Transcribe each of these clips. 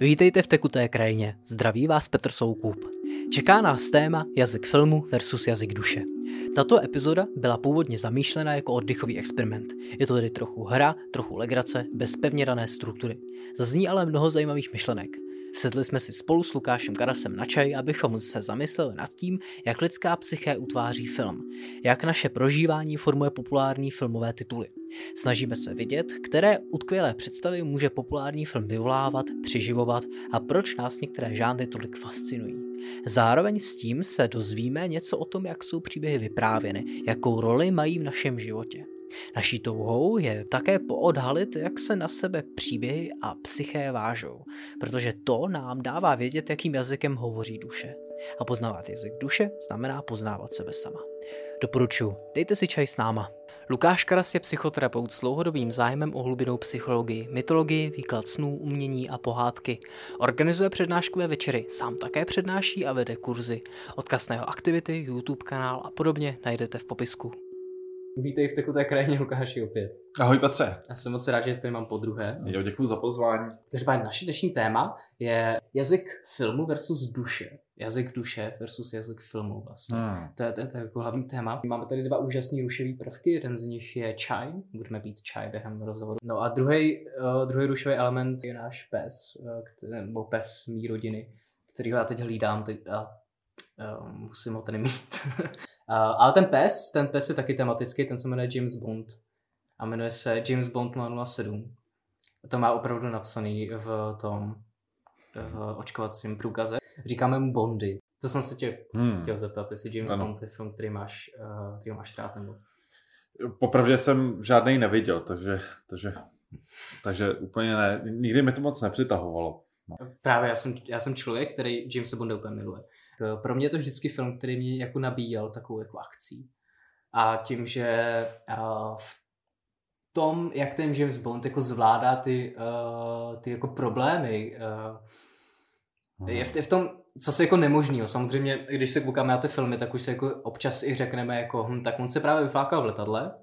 Vítejte v Tekuté krajině, zdraví vás Petr Soukup. Čeká nás téma jazyk filmu versus jazyk duše. Tato epizoda byla původně zamýšlena jako oddychový experiment. Je to tedy trochu hra, trochu legrace, bez pevně dané struktury. Zazní ale mnoho zajímavých myšlenek. Sedli jsme si spolu s Lukášem Karasem na čaj, abychom se zamysleli nad tím, jak lidská psyché utváří film, jak naše prožívání formuje populární filmové tituly. Snažíme se vidět, které utkvělé představy může populární film vyvolávat, přiživovat a proč nás některé žánry tolik fascinují. Zároveň s tím se dozvíme něco o tom, jak jsou příběhy vyprávěny, jakou roli mají v našem životě. Naší touhou je také poodhalit, jak se na sebe příběhy a psyché vážou, protože to nám dává vědět, jakým jazykem hovoří duše. A poznávat jazyk duše znamená poznávat sebe sama. Doporučuji, dejte si čaj s náma. Lukáš Karas je psychoterapeut s dlouhodobým zájmem o hlubinou psychologii, mytologii, výklad snů, umění a pohádky. Organizuje přednáškové večery, sám také přednáší a vede kurzy. Odkaz na jeho aktivity, YouTube kanál a podobně najdete v popisku. Vítej v tekuté krajině Lukáši opět. Ahoj Petře. Já jsem moc rád, že tady mám po druhé. Jo, děkuji za pozvání. Každopádně naše dnešní téma je jazyk filmu versus duše. Jazyk duše versus jazyk filmu vlastně. Hmm. To, je, to, je, to je jako hlavní téma. Máme tady dva úžasné ruševý prvky. Jeden z nich je čaj. Budeme pít čaj během rozhovoru. No a druhý, uh, druhý rušový element je náš pes, uh, který, nebo pes mý rodiny, kterýho já teď hlídám. Teď, a Uh, musím ho tady mít. uh, ale ten pes, ten pes je taky tematický, ten se jmenuje James Bond. A jmenuje se James Bond 007. To má opravdu napsaný v tom v očkovacím průkaze. Říkáme mu Bondy. To jsem se tě hmm. chtěl zeptat, jestli James ano. Bond je film, který máš, uh, který máš rád nebo... Popravdě jsem žádný neviděl, takže, takže, takže úplně ne. Nikdy mi to moc nepřitahovalo. No. Právě já jsem, já jsem člověk, který James Bonda úplně miluje. Eh, pro mě je to vždycky film, který mě jako nabíjel takovou jako akcí. A tím, že eh, v tom, jak ten James Bond jako zvládá ty, uh, ty jako problémy, je, v, je v tom, co se jako nemožný. Samozřejmě, když se koukáme na ty filmy, tak už se jako občas i řekneme, jako, hm, tak on se právě vyflákal v letadle,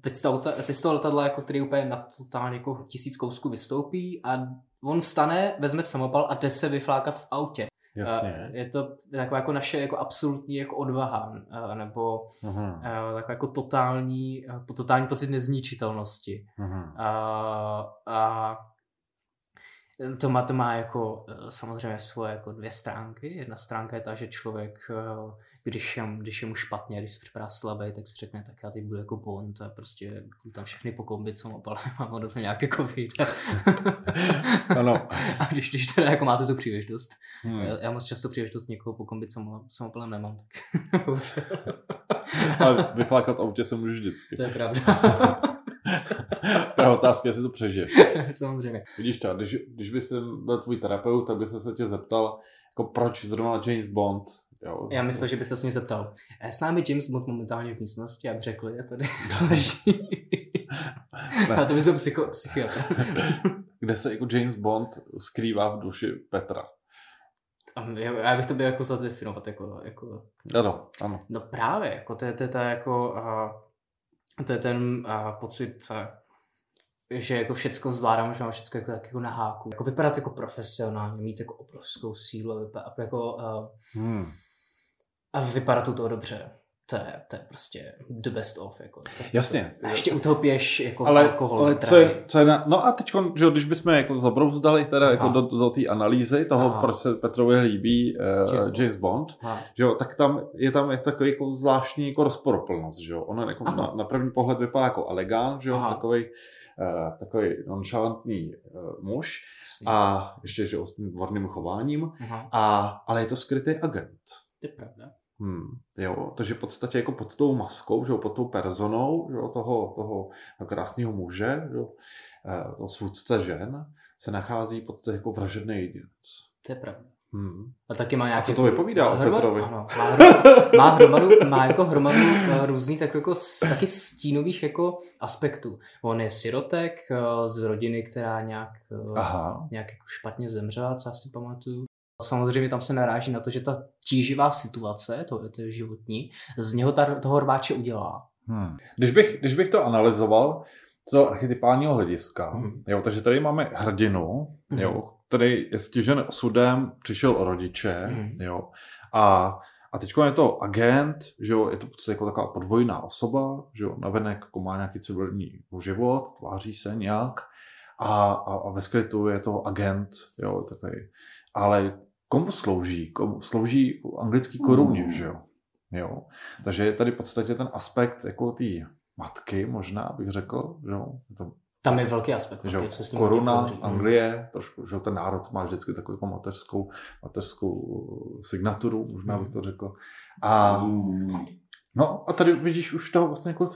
teď z toho, teď z toho letadla, jako, který úplně na totálně jako tisíc kousků vystoupí a on vstane, vezme samopal a jde se vyflákat v autě. Jasně. Je to taková jako naše jako absolutní jako odvaha, nebo uh-huh. taková jako totální, totální pocit nezničitelnosti. Uh-huh. A, a to má, to má jako eh, samozřejmě svoje jako dvě stránky. Jedna stránka je ta, že člověk, eh, když je, když je mu špatně, když se připadá slabý, tak si řekne, tak já teď budu jako Bond a prostě tam všechny pokombit samopalem a ono to nějak jako vyjde. ano. a když, když teda jako máte tu příležitost. Hmm. Já, já, moc často příležitost někoho pokombit samopalem nemám. Tak. Ale vyflákat autě se můžeš vždycky. To je pravda. Právě otázka, jestli to přežiješ. Samozřejmě. Vidíš to, když, když by jsem byl tvůj terapeut, tak by se tě zeptal, jako proč zrovna James Bond. Jo, Já myslím, že by se mě zeptal. Eh, s námi James Bond momentálně v místnosti a řekl, je tady další. a to by byl psycho, psychiatr. Kde se jako James Bond skrývá v duši Petra. Já bych to byl jako zadefinovat jako, jako... Ano, ano. No právě, jako to je, to je ta jako... Uh, to je ten uh, pocit, že jako všecko zvládám, že mám všecko jako, jako na háku. Jako vypadat jako profesionálně, mít jako obrovskou sílu a, vypadat, jako, uh, hmm. a vypadat u toho dobře. To je, to je prostě the best of. Jako. Jasně. A ještě u toho piješ jako ale, alkohol. Ale co je, co je na, no a teď, že když bychom jako zabrouzdali teda jako do, do té analýzy toho, Aha. proč se Petrovi líbí uh, James, James Bond, že jo, tak tam je tam je takový jako zvláštní jako rozporuplnost, že jo. On jako na, na, první pohled vypadá jako elegant, že jo, Aha. takový uh, takový nonchalantní uh, muž Jasně. a ještě, že s tím dvorným chováním, a, ale je to skrytý agent. To je pravda. Hmm, jo, takže v podstatě jako pod tou maskou, že jo, pod tou personou že jo, toho, toho krásného muže, že jo, eh, toho svůdce žen, se nachází v podstatě jako vražedný jedinec. To je pravda. Hmm. A taky má nějaký... A co to vypovídá o Petrovi? Ano, má, hromadu, má, hromadu, má jako hromadu eh, různých tak jako, taky stínových jako aspektů. On je sirotek eh, z rodiny, která nějak, Aha. nějak jako špatně zemřela, co já si pamatuju. Samozřejmě tam se naráží na to, že ta tíživá situace, to, to je životní, z něho ta, toho rváče udělá. Hmm. Když, bych, když bych to analyzoval z toho archetypálního hlediska, hmm. jo, takže tady máme hrdinu, hmm. jo, který je stižen osudem, přišel o rodiče, mm. jo, a a teď je to agent, že jo, je to prostě jako taková podvojná osoba, že jo, navenek jako má nějaký civilní život, tváří se nějak a, a, a ve skrytu je to agent, jo, takový. Ale komu slouží? Komu slouží anglický koruně, mm. že jo? jo. Takže je tady v podstatě ten aspekt jako té matky, možná bych řekl, že jo. To tam je velký aspekt. Že se s ním koruna, hmm. Anglie, trošku, že ten národ má vždycky takovou jako mateřskou, mateřskou signaturu, možná bych to řekl. A, no a tady vidíš už to vlastně jako,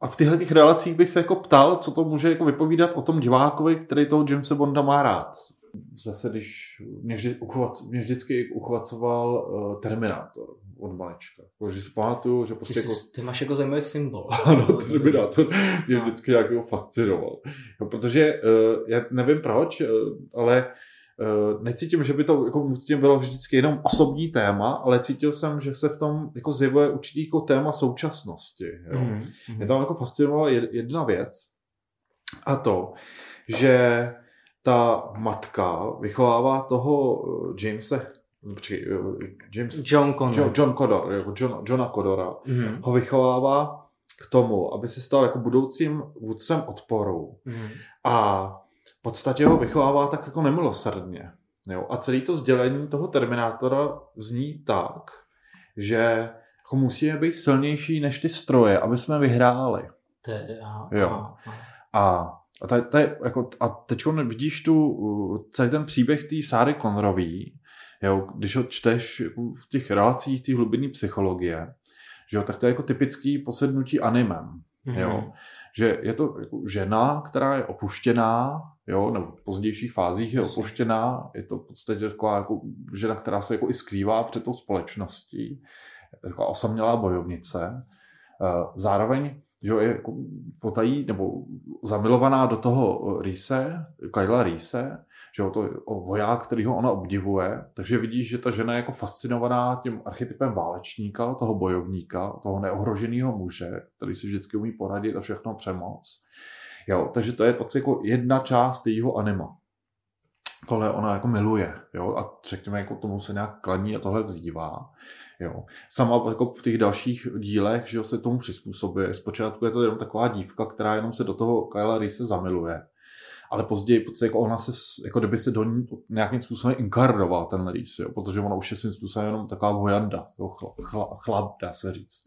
a v těchto těch relacích bych se jako ptal, co to může jako vypovídat o tom divákovi, který toho Jamesa Bonda má rád. Zase, když mě, vždy, uchovat, mě vždycky uchvacoval uh, Terminátor od malečka. Takže si pamatuju, že prostě ty, jako... ty máš jako zajímavý symbol. ano, Terminátor mě vždycky nějak jako fascinoval. No, protože uh, já nevím proč, uh, ale uh, necítím, že by to jako tím bylo vždycky jenom osobní téma, ale cítil jsem, že se v tom jako zjevuje určitý jako téma současnosti. Jo. Mm-hmm. Mě tam jako fascinovala jedna věc a to, že ta matka vychovává toho Jamesa počkej, James, John Connor. John, John Connor, jako John, Johna Connora, mm. ho vychovává k tomu, aby se stal jako budoucím vůdcem odporu. Mm. A v podstatě ho vychovává tak jako nemilosrdně. Jo? A celý to sdělení toho Terminátora zní tak, že jako musíme být silnější než ty stroje, aby jsme vyhráli. To je, aha, jo. Aha. A a, ta, ta, jako, a teď vidíš tu, celý ten příběh té Sáry Konrový, Jo, když ho čteš v těch relacích té hlubinné psychologie, že jo, tak to je jako typický posednutí animem. Mm-hmm. Jo. Že je to jako žena, která je opuštěná, jo, nebo v pozdějších fázích je opuštěná, je to v podstatě taková jako žena, která se jako i skrývá před tou společností, taková osamělá bojovnice. Eh, zároveň že je jako potají nebo zamilovaná do toho Rýse, Kyla Rýse, že jo, to je voják, který ho ona obdivuje, takže vidíš, že ta žena je jako fascinovaná tím archetypem válečníka, toho bojovníka, toho neohroženého muže, který si vždycky umí poradit a všechno přemoc. Jo, takže to je prostě jako jedna část jejího anima. Tohle ona jako miluje, jo, a řekněme, jako tomu se nějak klaní a tohle vzývá. Jo. Sama jako v těch dalších dílech, že se tomu přizpůsobuje. Zpočátku je to jenom taková dívka, která jenom se do toho Kyla Reese zamiluje ale později prostě jako ona se, jako kdyby se do ní nějakým způsobem inkarnoval ten Reese, jo, protože ona už je svým způsobem jenom taková vojanda, jo, chlap, chlap, chlap, dá se říct.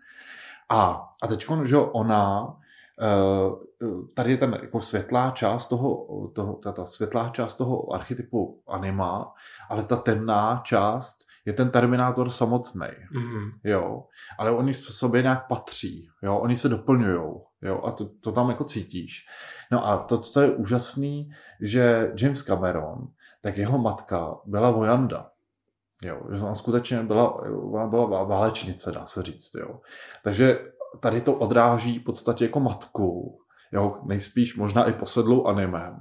A, a teď, že ona, eh, tady je ten jako světlá část toho, toho ta, ta světlá část toho archetypu anima, ale ta temná část je ten Terminátor samotný. Mm-hmm. Jo. Ale oni v sobě nějak patří. Jo. Oni se doplňují. Jo. A to, to tam jako cítíš. No a to, co je úžasný, že James Cameron, tak jeho matka byla vojanda. Jo, že ona skutečně byla, ona byla válečnice, dá se říct. Jo. Takže tady to odráží v podstatě jako matku, jo, nejspíš možná i posedlou animem,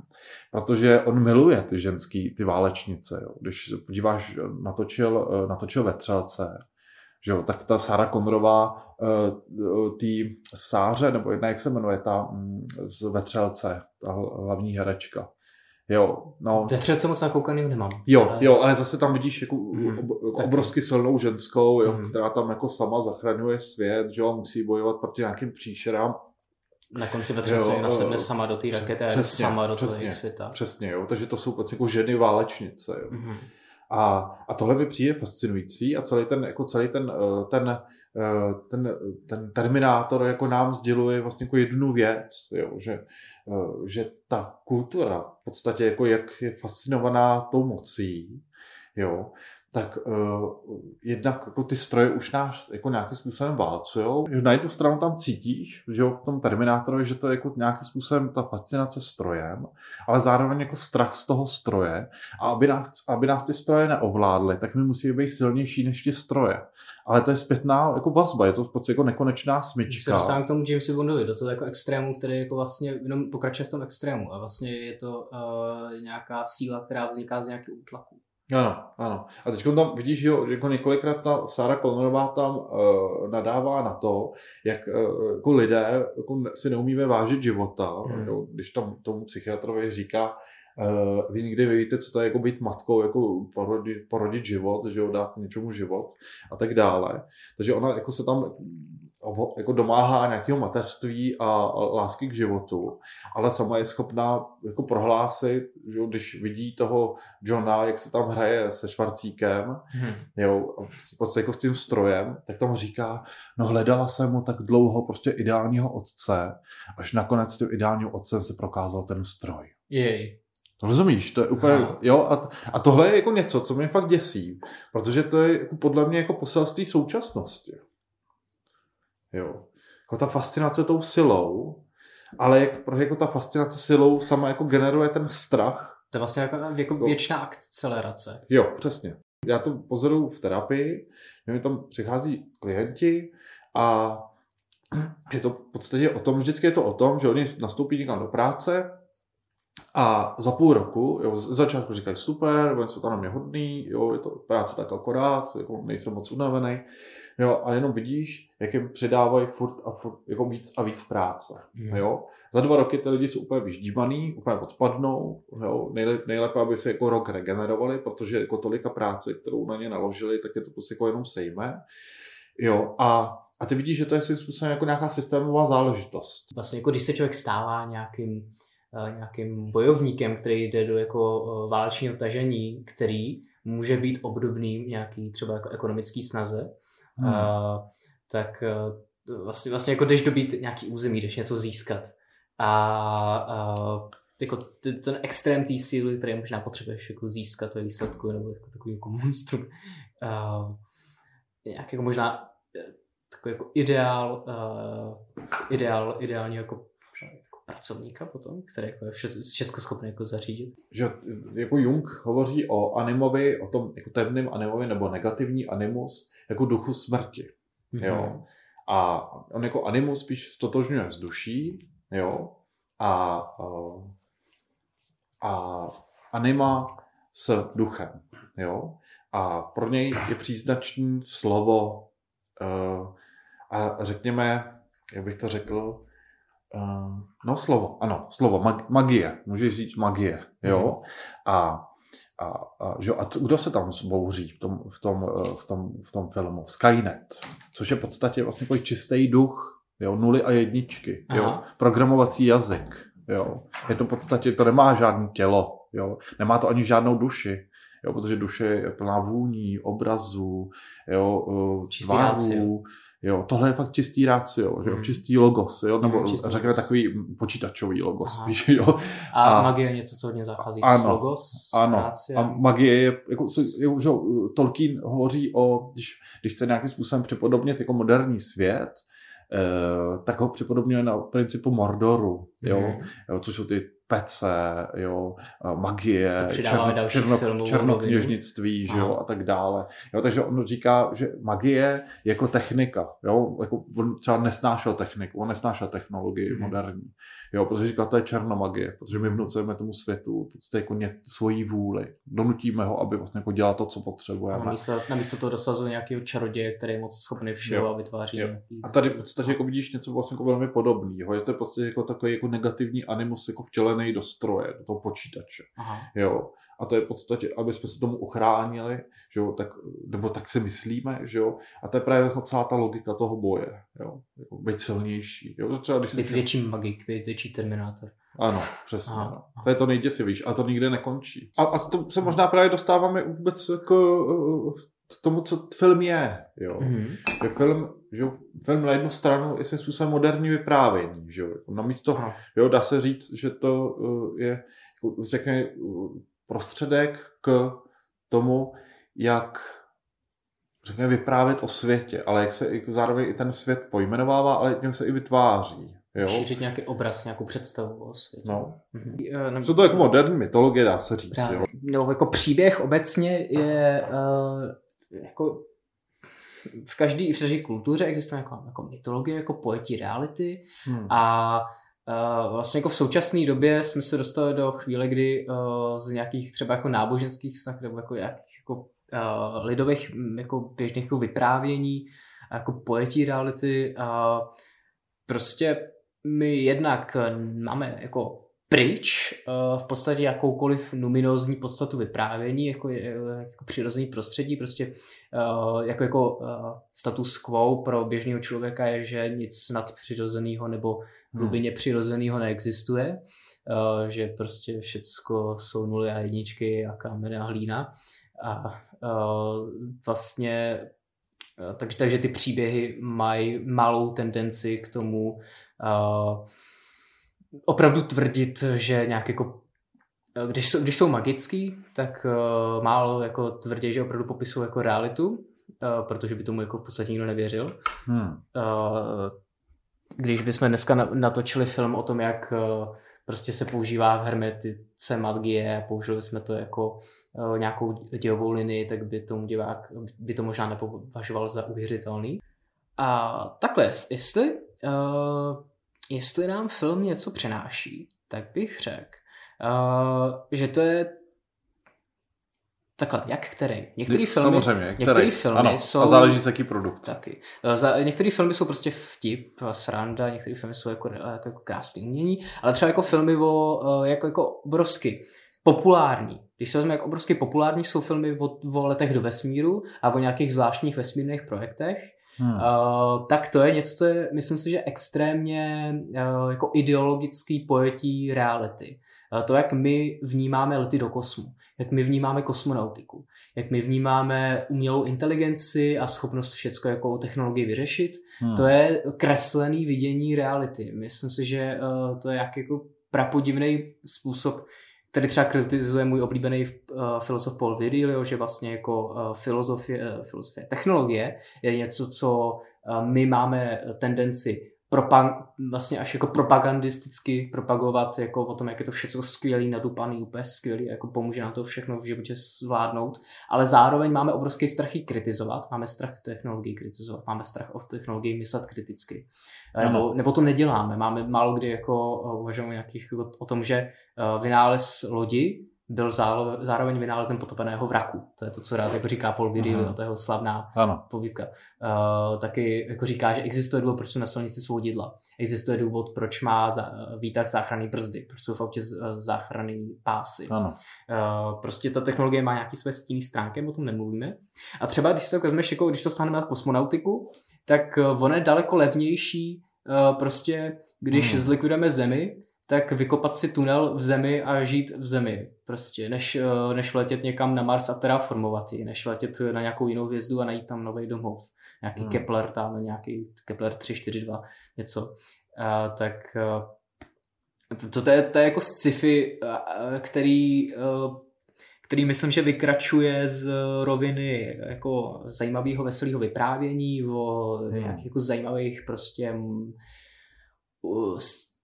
protože on miluje ty ženský, ty válečnice. Jo. Když se podíváš, natočil, natočil vetřelce, že jo, tak ta Sara Konrová, eh, tý Sáře, nebo jedna, jak se jmenuje, ta mm, z Vetřelce, ta hlavní herečka. Jo, no. Vetřelce moc nakoukaný nemám. Jo, ale... jo, ale zase tam vidíš jako mm, ob, obrovsky silnou ženskou, jo, mm. která tam jako sama zachraňuje svět, že jo, musí bojovat proti nějakým příšerám na konci vetřelce ona sedne sama do té rakety a sama do toho světa. Přesně, jo. Takže to jsou prostě jako ženy válečnice. Jo. Mm-hmm. A, a tohle mi přijde fascinující a celý ten, jako celý ten, eh, ten, eh, ten, ten terminátor jako nám sděluje vlastně jako jednu věc, jo, že, eh, že ta kultura v podstatě jako jak je fascinovaná tou mocí, jo, tak uh, jednak jako ty stroje už nás jako nějakým způsobem válcujou. Na jednu stranu tam cítíš, že jo, v tom Terminátorovi, že to je jako nějakým způsobem ta fascinace strojem, ale zároveň jako strach z toho stroje. A aby nás, aby nás ty stroje neovládly, tak my musíme být silnější než ty stroje. Ale to je zpětná jako vazba, je to v podstatě jako nekonečná smyčka. Se dostávám k tomu Jamesi Bondovi, do toho jako extrému, který jako vlastně jenom pokračuje v tom extrému a vlastně je to uh, nějaká síla, která vzniká z nějakého útlaku. Ano, ano. A teď tam vidíš, že jako několikrát ta Sára Connorová tam uh, nadává na to, jak uh, jako lidé jako si neumíme vážit života. Mm. Jo, když tam tomu psychiatrovi říká, Uh, vy nikdy nevíte, co to je jako být matkou, jako porodit, porodit život, že jo, dát něčemu život a tak dále. Takže ona jako se tam jako domáhá nějakého mateřství a lásky k životu, ale sama je schopná jako prohlásit, že když vidí toho Johna, jak se tam hraje se Švarcíkem, hmm. jo, jako s tím strojem, tak tam říká, no hledala jsem mu tak dlouho prostě ideálního otce, až nakonec tím ideálním otcem se prokázal ten stroj. Jej. Rozumíš, to je úplně, Aha. jo, a, a tohle je jako něco, co mě fakt děsí, protože to je jako podle mě jako poselství současnosti. Jo. Jako ta fascinace tou silou, ale jak, jako ta fascinace silou sama jako generuje ten strach. To je vlastně jako, jako věčná akcelerace. Jo, přesně. Já to pozoruju v terapii, že mi tam přichází klienti a je to v podstatě o tom, vždycky je to o tom, že oni nastoupí někam do práce, a za půl roku, jo, z začátku říkají super, oni jsou tam na mě hodný, jo, je to práce tak akorát, jako nejsem moc unavený, jo, a jenom vidíš, jak jim přidávají furt a furt, jako víc a víc práce, mm. jo. Za dva roky ty lidi jsou úplně vyždímaný, úplně odpadnou, jo, nejlep, nejlépe, aby se jako rok regenerovali, protože jako tolika práce, kterou na ně naložili, tak je to prostě jako jenom sejme, jo, a a ty vidíš, že to je svým způsobem jako nějaká systémová záležitost. Vlastně jako když se člověk stává nějakým nějakým bojovníkem, který jde do jako eh, válečního tažení, který může být obdobný nějaký třeba jako ekonomický snaze, hmm. a, eh, tak vlastně, vlastně jako jdeš dobít nějaký území, jdeš něco získat. A, a jako ten extrém té síly, který možná potřebuješ jako získat ve výsledku, nebo jako takový jako monstrum. A, nějak jako možná takový jako ideál, uh, ideál, ideální jako pracovníka potom, který jako je všechno schopný jako zařídit. Že jako Jung hovoří o animovi, o tom jako temném animovi nebo negativní animus jako duchu smrti. Mm-hmm. Jo. A on jako animus spíš stotožňuje s duší, jo, a, a anima s duchem, jo. A pro něj je příznačný slovo uh, a řekněme, jak bych to řekl, Uh, no slovo, ano, slovo, mag, magie, můžeš říct magie, jo. Mm. A, a, a, že, a kdo se tam zbouří v tom, v tom, eh, v tom, v tom filmu? Skynet, což je v podstatě vlastně takový čistý duch, jo, nuly a jedničky, Aha. jo, programovací jazyk, jo. Je to v podstatě, to nemá žádné tělo, jo, nemá to ani žádnou duši, jo, protože duše je plná vůní, obrazů, jo, eh, tvarů, Jo, tohle je fakt čistý rácio, jo, hmm. čistý logos, jo, nebo hmm, řekněme takový počítačový logos, Aha. spíš, jo. A, a magie je něco, co hodně zachází ano, s logos, Ano, ráciem. a magie je, jako, je, že Tolkien hovoří o, když, když chce nějakým způsobem připodobnit jako moderní svět, eh, tak ho připodobňuje na principu Mordoru, jo, mm. jo což jsou ty pece, jo, magie, černo, černo, černokněžnictví, že jo, a tak dále. Jo, takže on říká, že magie je jako technika, jo, jako on třeba nesnášel techniku, on nesnášel technologii hmm. moderní, jo, protože říkal, to je černomagie, protože my vnucujeme tomu světu prostě jako ně, svojí vůli, donutíme ho, aby vlastně jako dělal to, co potřebujeme. A místo, na místo toho dosazuje nějakého čaroděje, který je moc schopný všeho a vytváří. Jo. A tady v podstatě jako vidíš něco vlastně jako velmi podobného, je to v podstatě jako takový jako negativní animus jako vtělený vtělený do stroje, do toho počítače. Aha. Jo. A to je v podstatě, aby jsme se tomu uchránili, že jo, tak, nebo tak si myslíme, že jo. A to je právě jako celá ta logika toho boje, jo. Jako být silnější. Jo. Třeba, když být větší magik, být větší terminátor. Ano, přesně. Aha, no. aha. To je to nejděsivější. A to nikdy nekončí. A, a to se možná právě dostáváme vůbec k, k tomu, co film je. Jo. Mm-hmm. Že film, že film na jednu stranu je svým způsobem moderní vyprávění. Že jo. Namísto, jo, dá se říct, že to uh, je, řekne, prostředek k tomu, jak řekněme, vyprávět o světě, ale jak se zároveň i ten svět pojmenovává, ale jak se i vytváří. Jo? Šířit nějaký obraz, nějakou představu o světě. No. Mhm. Co to jako moderní mytologie, dá se říct. Jo? Nebo jako příběh obecně je uh, jako v každé v každé kultuře existuje jako, jako mytologie, jako pojetí reality hmm. a Uh, vlastně jako v současné době jsme se dostali do chvíle, kdy uh, z nějakých třeba jako náboženských snah nebo jako, jak, jako uh, lidových jako běžných jako vyprávění, jako pojetí reality, uh, prostě my jednak máme jako pryč uh, v podstatě jakoukoliv numinózní podstatu vyprávění, jako, jako přirozený prostředí, prostě uh, jako, jako status quo pro běžného člověka je, že nic nadpřirozeného nebo hmm. hlubině přirozeného neexistuje, že prostě všecko jsou nuly a jedničky a kámen a hlína a vlastně takže, takže ty příběhy mají malou tendenci k tomu uh, opravdu tvrdit, že nějak jako když jsou, když jsou magický, tak uh, málo jako tvrdí, že opravdu popisují jako realitu, uh, protože by tomu jako v podstatě nikdo nevěřil. Hmm. Uh, když bychom dneska natočili film o tom, jak uh, prostě se používá v hermetice magie, použili jsme to jako uh, nějakou dějovou linii, tak by tomu divák by to možná nepovažoval za uvěřitelný. A takhle, jestli uh, jestli nám film něco přináší, tak bych řekl, uh, že to je Takhle, jak který? Některé filmy, Samozřejmě, některé filmy ano, jsou... A záleží z jaký produkt. Taky. Eh, za, některé filmy jsou prostě vtip, sranda, některé filmy jsou jako, jako, jako krásné umění, ale třeba jako filmy o, eh, jako, jako obrovsky populární. Když se vezme, jak obrovsky populární jsou filmy o, o letech do vesmíru a o nějakých zvláštních vesmírných projektech, Hmm. Uh, tak to je něco, co je, myslím si, že extrémně uh, jako ideologický pojetí reality. Uh, to, jak my vnímáme lety do kosmu, jak my vnímáme kosmonautiku, jak my vnímáme umělou inteligenci a schopnost všechno jako technologii vyřešit, hmm. to je kreslený vidění reality. Myslím si, že uh, to je jak jako prapodivný způsob, který třeba kritizuje můj oblíbený uh, filozof Paul Virilio, že vlastně jako uh, filozofie, uh, filozofie technologie je něco, co uh, my máme tendenci propag- vlastně až jako propagandisticky propagovat jako o tom, jak je to všechno skvělý, nadupaný, úplně skvělý, jako pomůže nám to všechno v životě zvládnout, ale zároveň máme obrovský strach ji kritizovat, máme strach technologii kritizovat, máme strach o technologii myslet kriticky, nebo, nebo to neděláme, máme málo kdy jako uvažujeme nějakých o tom, že vynález lodi byl zároveň vynálezem potopeného vraku. To je to, co rád jako říká Paul Virilio, uh-huh. to je jeho slavná ano. povídka. Uh, taky jako říká, že existuje důvod, proč jsou na silnici svodidla. Existuje důvod, proč má za, výtah záchranný brzdy, proč jsou v autě záchranný pásy. Ano. Uh, prostě ta technologie má nějaký své stíny stránky, o tom nemluvíme. A třeba, když se to vezmeš, jako, když to stáhneme na kosmonautiku, tak uh, ono je daleko levnější uh, prostě, když hmm. zlikvidujeme Zemi, tak vykopat si tunel v zemi a žít v zemi. Prostě, než, eh, než letět někam na Mars a terraformovat ji, než letět na nějakou jinou hvězdu a najít tam nový domov. Nějaký hmm. Kepler tam, nějaký Kepler 342, něco. A, tak eh, to, to, je, to je jako sci-fi, eh, který, který myslím, že vykračuje z roviny jako zajímavého veselého vyprávění, o hmm. nějakých jako zajímavých prostě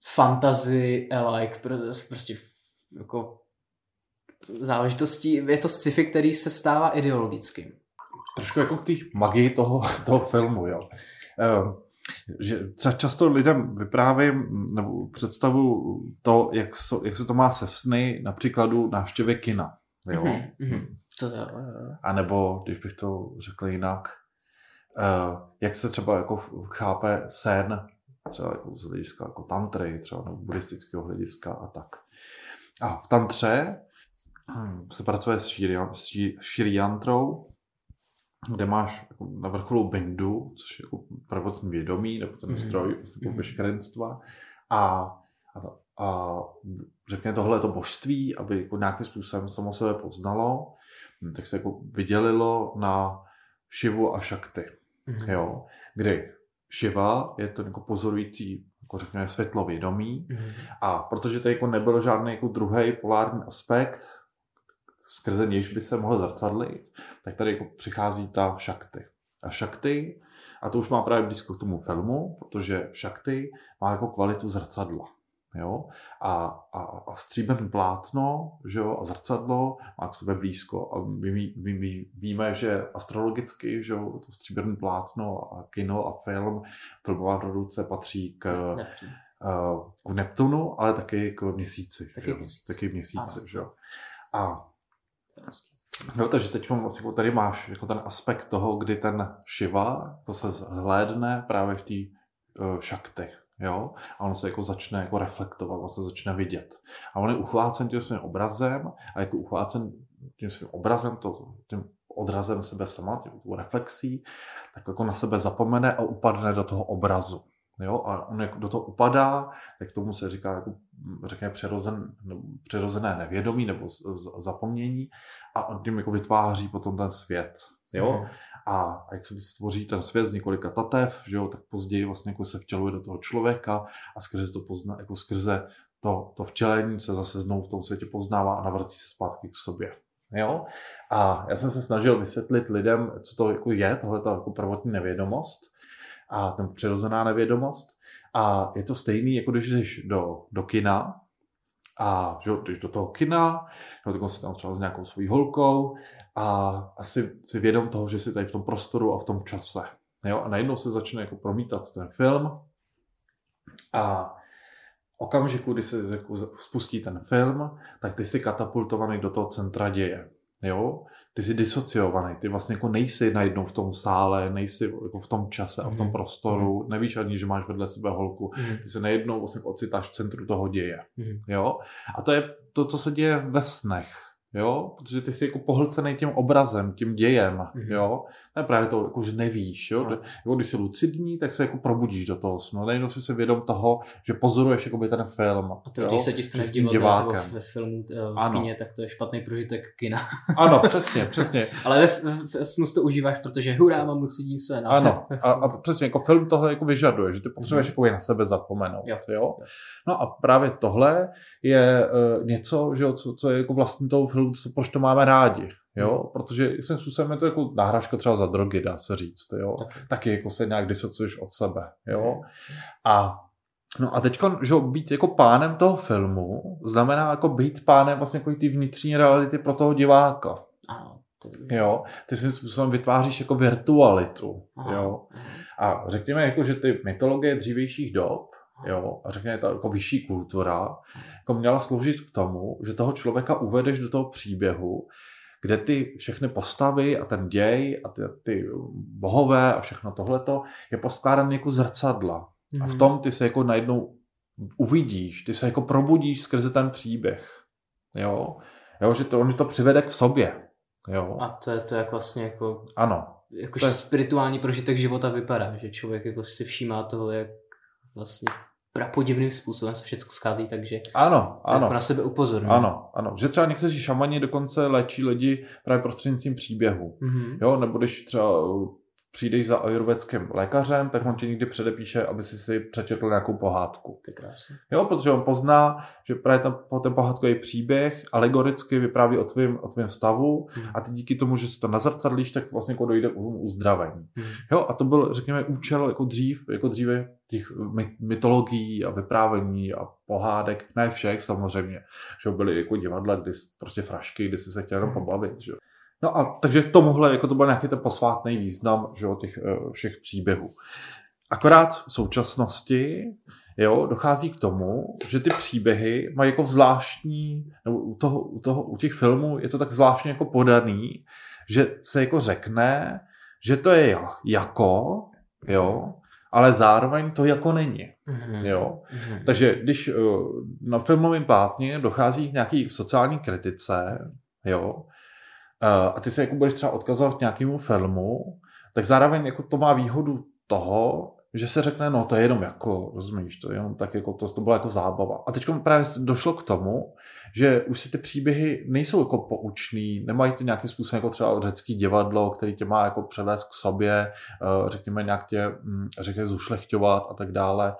fantasy alike, prostě jako záležitostí, je to sci-fi, který se stává ideologickým. Trošku jako k té magii toho, toho filmu, jo. Um, že často lidem vyprávím nebo představu to, jak, so, jak se to má se sny na příkladu návštěvy kina. Jo? Mm-hmm. To, jo, jo. A nebo, když bych to řekl jinak, uh, jak se třeba jako chápe sen třeba jako z hlediska jako tantry, třeba nebo buddhistického hlediska a tak. A v tantře hm, se pracuje s, širiantrou, kde máš jako na vrcholu bindu, což je jako prvotní vědomí, nebo ten mhm. stroj mm-hmm. veškerenstva. A, a, a řekne tohle to božství, aby jako nějakým způsobem samo sebe poznalo, hm, tak se jako vydělilo na Šivu a Šakty. Mm-hmm. Jo, kdy Shiva je to jako pozorující jako řekněme světlovědomí mm-hmm. a protože to jako nebyl žádný jako druhý polární aspekt, skrze nějž by se mohl zrcadlit, tak tady jako přichází ta šakty. A šakty, a to už má právě blízko k tomu filmu, protože šakty má jako kvalitu zrcadla. Jo? A, a, a stříbrný plátno že jo? a zrcadlo má k sebe blízko. A my, my, my víme, že astrologicky že jo? to stříbrné plátno a kino a film, filmová produkce patří k, Neptun. uh, k Neptunu, ale taky k měsíci. Taky že? měsíc. Taky měsíci. Že jo? A No, takže teď jako tady máš jako ten aspekt toho, kdy ten Shiva jako se zhlédne právě v té uh, šakty. Jo, a on se jako začne jako reflektovat, on se začne vidět. A on je uchvácen tím svým obrazem a jako uchvácen tím svým obrazem, to, tím odrazem sebe sama, tím reflexí, tak jako na sebe zapomene a upadne do toho obrazu. Jo? A on jako do toho upadá, tak tomu se říká jako, řekněme, přirozen, přirozené nevědomí nebo zapomnění a on tím jako vytváří potom ten svět. Jo? Mm. A, jak se stvoří ten svět z několika tatev, že jo, tak později vlastně jako se vtěluje do toho člověka a skrze to pozná, jako skrze to, to vtělení se zase znovu v tom světě poznává a navrací se zpátky k sobě. Jo? A já jsem se snažil vysvětlit lidem, co to jako je, tohle jako prvotní nevědomost a ten přirozená nevědomost. A je to stejný, jako když jdeš do, do kina a že, když do toho kina, tak si tam třeba s nějakou svojí holkou a asi si vědom toho, že jsi tady v tom prostoru a v tom čase. Jo? A najednou se začne jako promítat ten film a okamžiku, kdy se jako spustí ten film, tak ty jsi katapultovaný do toho centra děje. Jo? Ty jsi disociovaný, ty vlastně jako nejsi najednou v tom sále, nejsi jako v tom čase a v tom mhm. prostoru, mm. nevíš ani, že máš vedle sebe holku, mm. ty se najednou vlastně ocitáš v centru toho děje. Mm. Jo? A to je to, co se děje ve snech. Jo, protože ty jsi jako pohlcený tím obrazem, tím dějem, mm-hmm. jo. Je právě to, jako, že nevíš, jo. No. Jako, když jsi lucidní, tak se jako probudíš do toho snu. Najednou jsi se vědom toho, že pozoruješ jako by ten film. A to, jo? když se ti stane divákem ve filmu eh, v ano. kině, tak to je špatný prožitek kina. ano, přesně, přesně. Ale ve, ve snu to užíváš, protože hurá, mám lucidní sen. Ano, a, a, přesně, jako film tohle jako vyžaduje, že ty potřebuješ mm-hmm. jako na sebe zapomenout, jo. jo. No a právě tohle je uh, něco, že jo, co, co je jako vlastní filmu, co, proč to máme rádi. Jo, hmm. protože svým způsobem je to jako náhražka třeba za drogy, dá se říct, jo. Taky, Taky jako se nějak disocuješ od sebe, jo. Hmm. A No a teď, že být jako pánem toho filmu znamená jako být pánem vlastně jako ty vnitřní reality pro toho diváka. Ano. Jo, ty svým způsobem vytváříš jako virtualitu, Aha. jo. A řekněme jako, že ty mytologie dřívějších dob jo, a řekněme, ta jako vyšší kultura, jako měla sloužit k tomu, že toho člověka uvedeš do toho příběhu, kde ty všechny postavy a ten děj a ty, ty bohové a všechno tohleto je poskládané jako zrcadla. Mm. A v mhm. tom ty se jako najednou uvidíš, ty se jako probudíš skrze ten příběh. Jo, jo že to, on to přivede k sobě. Jo. A to je to, jak vlastně jako... Ano. Jakož je... spirituální prožitek života vypadá, že člověk jako si všímá toho, jak vlastně prapodivným způsobem se všechno schází, takže ano, ano. Na sebe upozorňuje. Ano, ano. Že třeba někteří šamani dokonce léčí lidi právě prostřednictvím příběhu. Mm-hmm. Jo, nebo když třeba přijdeš za ajurvedským lékařem, tak on ti někdy předepíše, aby si si přečetl nějakou pohádku. To krásně. Jo, protože on pozná, že právě ten, ten pohádkový příběh alegoricky vypráví o tvém, o tvém stavu hmm. a ty díky tomu, že si to nazrcadlíš, tak vlastně jako dojde k uzdravení. Hmm. Jo, a to byl, řekněme, účel jako dřív, jako dříve těch mytologií a vyprávění a pohádek, ne všech samozřejmě, že byly jako divadla, kdy prostě frašky, kdy si se chtěl jenom pobavit, že No a takže k tomuhle, jako to byl nějaký ten posvátný význam že jo, těch uh, všech příběhů. Akorát v současnosti jo, dochází k tomu, že ty příběhy mají jako zvláštní, nebo u, toho, u, toho, u těch filmů je to tak zvláštně jako podaný, že se jako řekne, že to je jako, jo, ale zároveň to jako není. Mm-hmm. Jo? Mm-hmm. Takže když uh, na filmovém plátně dochází k nějaký sociální kritice, jo, a ty se jako budeš třeba odkazovat nějakému filmu, tak zároveň jako to má výhodu toho, že se řekne, no to je jenom jako, rozumíš, to je jenom tak jako, to, to byla jako zábava. A teď právě došlo k tomu, že už si ty příběhy nejsou jako poučný, nemají to nějakým způsobem jako třeba řecký divadlo, který tě má jako převést k sobě, eh, řekněme nějak tě, hm, řekněme, zušlechťovat a tak dále.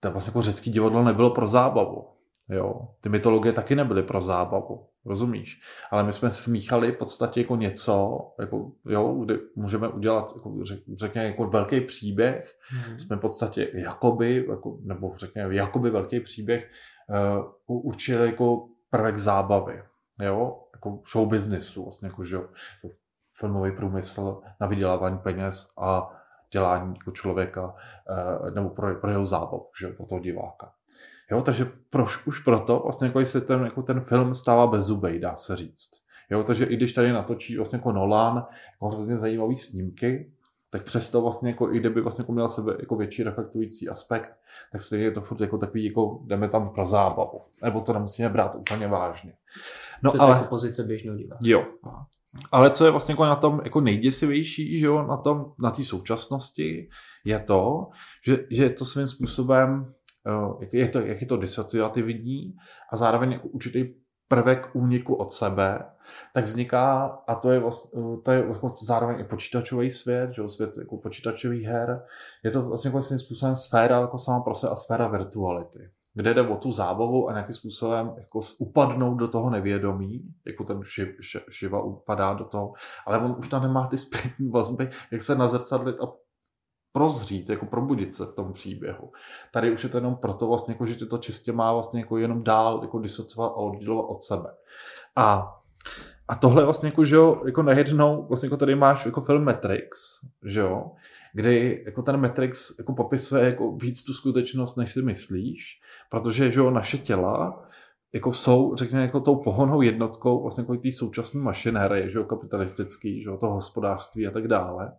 To vlastně jako řecký divadlo nebylo pro zábavu. Jo. Ty mytologie taky nebyly pro zábavu, rozumíš? Ale my jsme smíchali v podstatě jako něco, jako, jo, kdy můžeme udělat, jako, řekněme, jako velký příběh, hmm. jsme v podstatě jakoby, jako, nebo řekněme, jakoby velký příběh uh, určili jako prvek zábavy, jo, jako show businessu, vlastně jako, že filmový průmysl na vydělávání peněz a dělání jako člověka, uh, nebo pro, pro jeho zábavu, že pro toho diváka. Jo, takže proš, už proto vlastně jako se ten, jako ten film stává bez zubej, dá se říct. Jo, takže i když tady natočí vlastně jako Nolan jako hrozně zajímavé snímky, tak přesto vlastně jako, i kdyby vlastně jako měl sebe jako větší reflektující aspekt, tak stejně je to furt jako takový, jako jdeme tam pro zábavu. Nebo to nemusíme brát úplně vážně. No, to je ale, jako pozice běžného diváka. Jo. Ale co je vlastně jako na tom jako nejděsivější, že jo, na tom, na té současnosti, je to, že, že je to svým způsobem, jak je to, jak je to disociativní a zároveň určitý prvek úniku od sebe, tak vzniká, a to je, to je vlastně zároveň i počítačový svět, že svět jako počítačových her, je to vlastně jako svým způsobem sféra jako sama pro se a sféra virtuality kde jde o tu zábavu a nějakým způsobem jako upadnout do toho nevědomí, jako ten šiv, Šiva upadá do toho, ale on už tam nemá ty zpětní vazby, jak se nazrcadlit a prozřít, jako probudit se v tom příběhu. Tady už je to jenom proto vlastně, jako, že tě to čistě má vlastně jako jenom dál jako disocovat a oddělovat od sebe. A a tohle vlastně jako, že jo, jako najednou, vlastně jako tady máš jako film Matrix, že jo, kdy jako ten Matrix jako popisuje jako víc tu skutečnost, než si myslíš, protože že jo, naše těla jako jsou, řekněme, jako tou pohonou jednotkou vlastně jako té současné mašinérie, že jo, kapitalistický, že jo, to hospodářství a tak dále.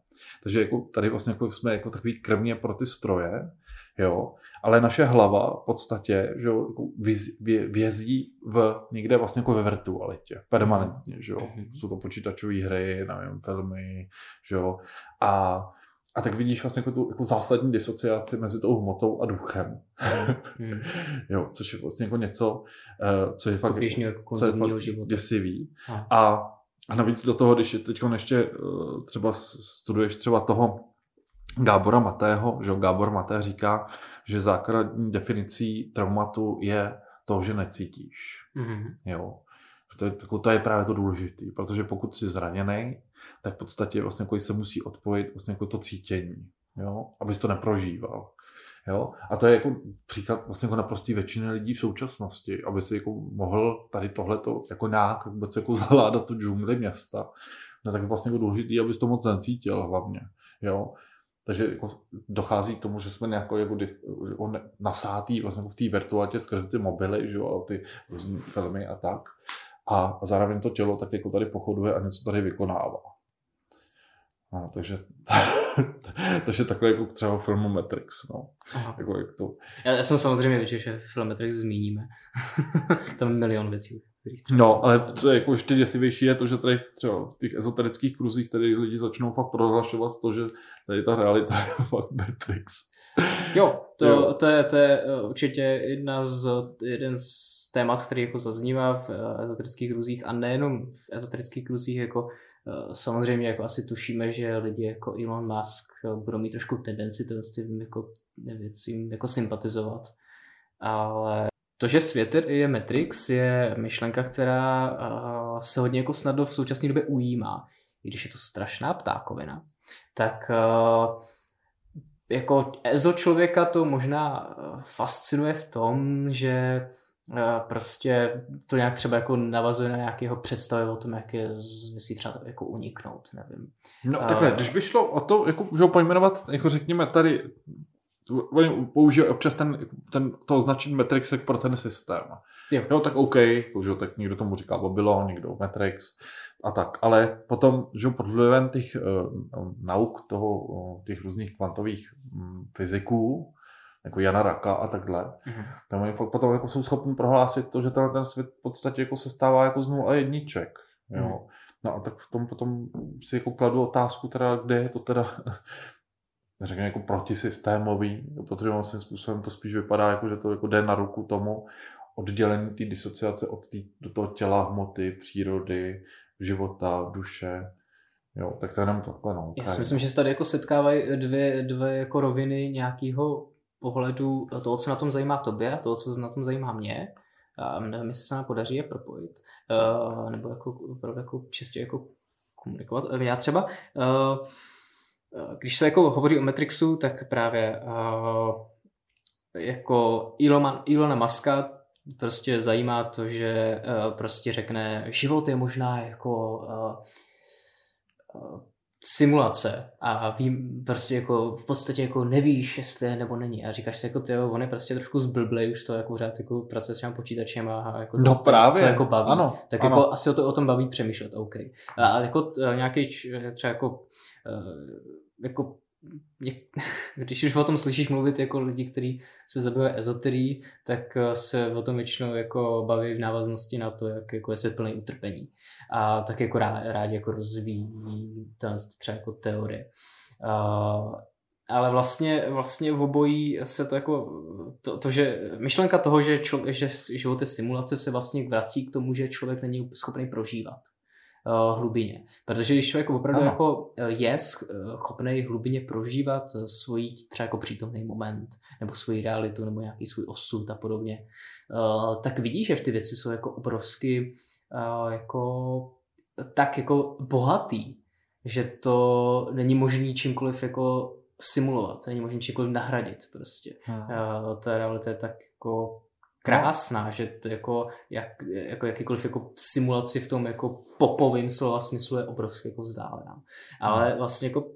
Takže jako tady vlastně jako jsme jako takový krmě pro ty stroje, jo, ale naše hlava v podstatě, že jo, jako vězí v, někde vlastně jako ve virtualitě, permanentně, že jo. Mm-hmm. Jsou to počítačové hry, nevím, filmy, že jo, a a tak vidíš vlastně jako tu jako zásadní disociaci mezi tou hmotou a duchem. Mm. jo, což je vlastně jako něco, uh, co je fakt, jako, jako co je fakt života. děsivý. A, a navíc do toho, když teď ještě uh, třeba studuješ třeba toho Gábora Matého, že Gábor Maté říká, že základní definicí traumatu je to, že necítíš. Mm-hmm. Jo. To je, to je právě to důležité, protože pokud jsi zraněný, tak v podstatě vlastně jako se musí odpojit vlastně jako to cítění, jo, abys to neprožíval. Jo? A to je jako příklad vlastně jako naprostý většiny lidí v současnosti, aby si jako mohl tady tohleto jako nějak vůbec jako zaládat tu džungli města. No tak je vlastně jako důležitý, abys to moc necítil hlavně. Jo? Takže jako dochází k tomu, že jsme nějak jako, jako nasátý vlastně jako v té virtualitě skrze ty mobily, že jo, a ty různé filmy a tak. A, a zároveň to tělo tak jako tady pochoduje a něco tady vykonává. No, takže, takže takhle jako třeba filmu Matrix, no. Jako jak to... já, já, jsem samozřejmě věděl, že film Matrix zmíníme. Tam milion věcí. No, ale co je jako ještě děsivější je to, že tady třeba v těch ezoterických kruzích tady lidi začnou fakt prohlašovat to, že tady ta realita je fakt Matrix. Jo, to, jo. To, je, to je eh, určitě jedna z, jeden z témat, který jako zaznívá v eh, ezoterických kruzích a nejenom v ezoterických kruzích, jako eh, samozřejmě jako asi tušíme, že lidi jako Elon Musk budou mít trošku tendenci s tím jako věcím jako sympatizovat, ale to, že svět je Matrix, je myšlenka, která se hodně jako snadno v současné době ujímá. I když je to strašná ptákovina, tak jako EZO člověka to možná fascinuje v tom, že prostě to nějak třeba jako navazuje na nějakého představy o tom, jak je myslí třeba jako uniknout, nevím. No takhle, když by šlo o to, jako, že ho pojmenovat, jako řekněme tady oni používají občas ten, ten, to označení Matrix pro ten systém. Jo. jo, tak OK, že, tak někdo tomu říká Babylon, někdo Matrix a tak. Ale potom, že pod vlivem těch uh, nauk toho, uh, těch různých kvantových um, fyziků, jako Jana Raka a takhle, mm-hmm. tak oni fakt potom jako jsou schopni prohlásit to, že ten, ten svět v podstatě jako se stává jako z nul a jedniček. Jo. Mm-hmm. No a tak v tom potom si jako kladu otázku, teda, kde je to teda řekněme, jako protisystémový, protože on svým způsobem to spíš vypadá, jako, že to jako jde na ruku tomu oddělení té disociace od tý, do toho těla, hmoty, přírody, života, duše. Jo, tak to je jenom takhle. No, Já si myslím, že se tady jako setkávají dvě, dvě jako roviny nějakého pohledu toho, co na tom zajímá tobě a toho, co na tom zajímá mě. A nevím, jestli se nám podaří je propojit. Uh, nebo jako, opravdu jako čistě jako komunikovat. Já třeba uh, když se jako hovoří o Matrixu, tak právě uh, jako Elon, Elona Muska prostě zajímá to, že uh, prostě řekne, život je možná jako uh, uh, simulace a vím, prostě jako v podstatě jako nevíš, jestli je nebo není a říkáš si jako ty, on je prostě trošku zblblej už to jako řád jako pracuje s těm počítačem a jako no to, právě. Co jako baví. Ano, tak ano. jako asi o, to, o tom baví přemýšlet, OK. A jako nějaký třeba jako jako když už o tom slyšíš mluvit jako lidi, kteří se zabývají ezoterií, tak eh, se o tom většinou jako baví v návaznosti na to, jak jako je svět plný utrpení. A tak jako rádi, rád jako rozvíjí třeba jako teorie. Uh, ale vlastně, vlastně v obojí se to jako, to, to že myšlenka toho, že, člo, že život je simulace, se vlastně vrací k tomu, že člověk není schopný prožívat hlubině. Protože když člověk opravdu jako eh, je eh, schopný hlubině prožívat svůj třeba jako přítomný moment, nebo svoji realitu, nebo nějaký svůj osud a podobně, tak vidí, že ty věci jsou jako obrovsky jako tak jako bohatý, že to není možný čímkoliv jako simulovat, není možný čímkoliv nahradit prostě. Hmm. Uh, ta realita je tak jako krásná, že to jako, jak, jako jakýkoliv jako simulaci v tom jako popovým slova smyslu je obrovsky jako vzdálená. Ale vlastně jako uh,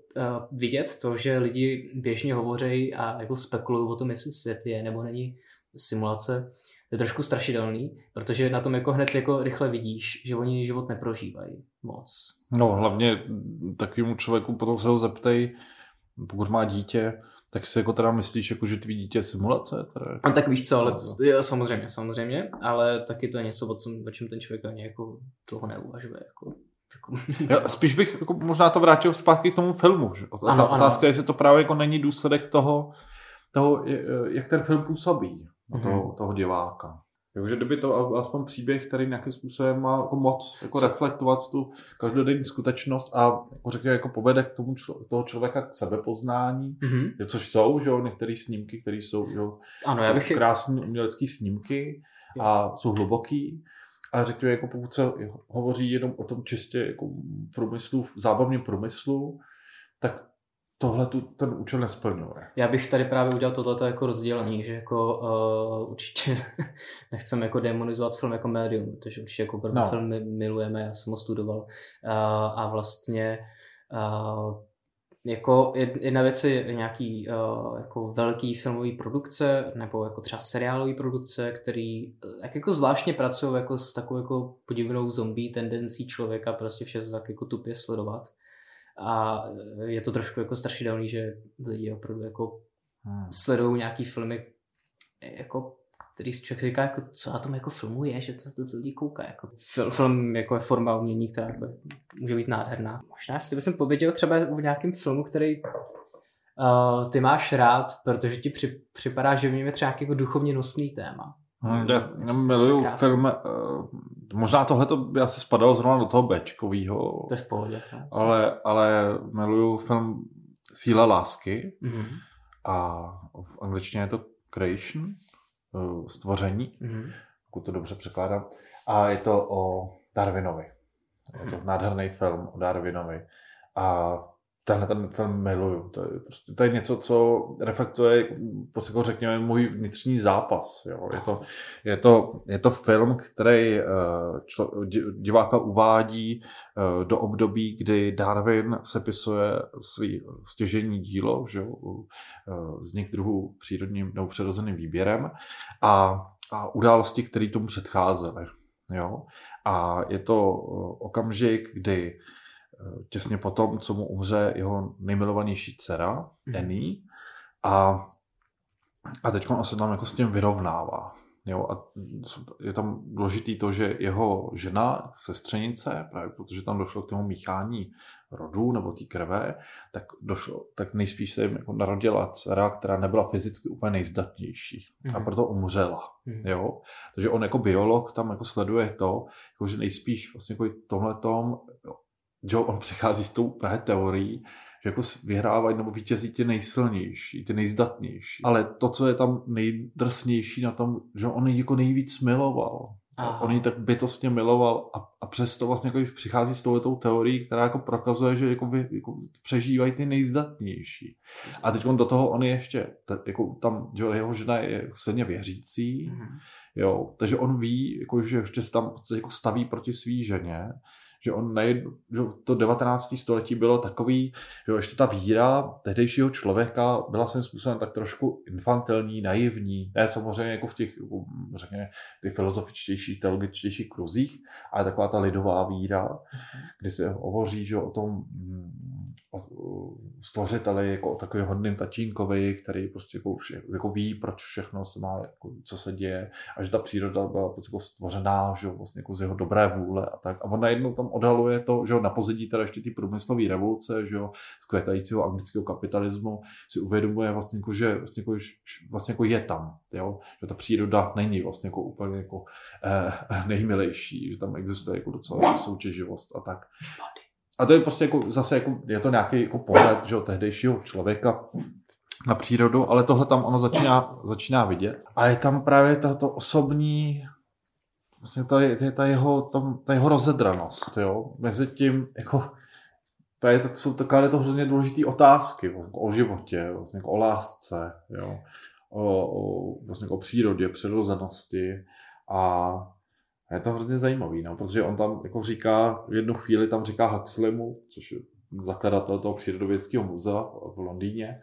vidět to, že lidi běžně hovoří a jako spekulují o tom, jestli svět je nebo není simulace, je trošku strašidelný, protože na tom jako hned jako rychle vidíš, že oni život neprožívají moc. No hlavně takovému člověku potom se ho zeptej, pokud má dítě, tak si jako teda myslíš, jako, že tvý dítě je simulace? Teda? A tak víš co, ale to, jo, samozřejmě, samozřejmě, ale taky to je něco, o, čem, o čem ten člověk ani jako toho neuvažuje. Jako, jako, Já, spíš bych jako možná to vrátil zpátky k tomu filmu. Že? Ano, Ta otázka je, jestli to právě jako není důsledek toho, toho jak ten film působí, uh-huh. toho, toho diváka. Takže kdyby to aspoň příběh, který nějakým způsobem má jako moc jako reflektovat tu každodenní skutečnost a jako řekně, jako povede k tomu člo, toho člověka k sebepoznání, mm-hmm. což jsou, že jo, některé snímky, které jsou že jo, ano, já bych... krásné umělecké snímky a jsou hluboký. A řekněme, jako pokud se hovoří jenom o tom čistě jako průmyslu, zábavním průmyslu, tak tohle tu, ten účel nesplňuje. Já bych tady právě udělal tohleto jako rozdělení, že jako uh, určitě nechceme jako demonizovat film jako médium, protože určitě jako no. film milujeme, já jsem ho studoval uh, a vlastně uh, jako jedna věc je nějaký uh, jako velký filmový produkce nebo jako třeba seriálový produkce, který jak jako zvláštně pracují jako s takovou jako podivnou zombie tendencí člověka prostě vše tak jako tupě sledovat. A je to trošku jako strašidelný, že lidi opravdu jako hmm. sledují nějaký filmy, jako který si člověk říká, jako, co na tom jako filmu je, že to, to, to lidi kouká. Jako, film, film jako je forma umění, která jako může být nádherná. Možná si bych pověděl třeba v nějakém filmu, který uh, ty máš rád, protože ti při, připadá, že v něm je třeba jako duchovně nosný téma. Hmm, já, já miluju film, uh, možná tohle to by asi spadalo zrovna do toho Bčkovýho. To je v pohodě. Ale, ale miluju film Síla lásky mm-hmm. a v angličtině je to Creation, uh, stvoření, mm-hmm. pokud to dobře překládám. A je to o Darwinovi. Je to mm-hmm. nádherný film o Darwinovi. A tenhle ten film miluju. To je, prostě, to je něco, co reflektuje, prostě jako řekněme, můj vnitřní zápas. Jo. Je, to, je, to, je to film, který eh, člo, diváka uvádí eh, do období, kdy Darwin sepisuje svý stěžení dílo, že jo, eh, vznik druhů přírodním nebo přirozeným výběrem a, a události, které tomu předcházely. Jo? A je to okamžik, kdy těsně potom, co mu umře jeho nejmilovanější dcera, mm. Annie, a, a teď on se tam jako s tím vyrovnává. Jo, a je tam důležitý to, že jeho žena, sestřenice, právě protože tam došlo k tomu míchání rodů nebo té krve, tak, došlo, tak nejspíš se jim jako narodila dcera, která nebyla fyzicky úplně nejzdatnější mm. a mhm. proto umřela. Mm. Jo? Takže on jako biolog tam jako sleduje to, jako že nejspíš vlastně jako tomhletom Joe, on přechází s tou právě teorií, že jako vyhrávají nebo vítězí ty nejsilnější, ty nejzdatnější. Ale to, co je tam nejdrsnější na tom, že on ji jako nejvíc miloval. Aha. On ji tak bytostně miloval a, a přesto vlastně jako přichází s touhletou teorií, která jako prokazuje, že jako, vy, jako přežívají ty nejzdatnější. A teď on do toho on je ještě, jako tam, že jeho žena je silně věřící, mm-hmm. jo, takže on ví, jako, že ještě se tam jako staví proti svý ženě, že on nejednu, že to 19. století bylo takový, že ještě ta víra tehdejšího člověka byla svým způsobem tak trošku infantilní, naivní, ne samozřejmě jako v těch, řekněme, ty filozofičtějších, teologičtějších kruzích, ale taková ta lidová víra, mhm. kdy se hovoří že o tom stvořiteli, jako o takový hodným tatínkovi, který prostě jako, jako ví, proč všechno se má, jako, co se děje a že ta příroda byla prostě jako stvořená, že vlastně jako z jeho dobré vůle a tak. A on najednou tam odhaluje to, že na pozadí teda ještě ty průmyslové revoluce, že z květajícího anglického kapitalismu si uvědomuje vlastně jako, že vlastně jako, vlastně jako je tam, jo? že ta příroda není vlastně jako úplně jako eh, nejmilejší, že tam existuje jako docela soutěživost a tak. A to je prostě jako, zase jako, je to nějaký jako pohled že, tehdejšího člověka na přírodu, ale tohle tam ono začíná, začíná vidět. A je tam právě tato osobní, vlastně ta, je ta, jeho, tam, ta jeho rozedranost, jo, mezi tím, jako, to, je, to jsou takové to hrozně důležité otázky o, o životě, vlastně o lásce, jo, o, o, vlastně o přírodě, přirozenosti a a je to hrozně zajímavý, no, protože on tam jako říká, v jednu chvíli tam říká Huxleymu, což je zakladatel toho přírodovědského muzea v Londýně,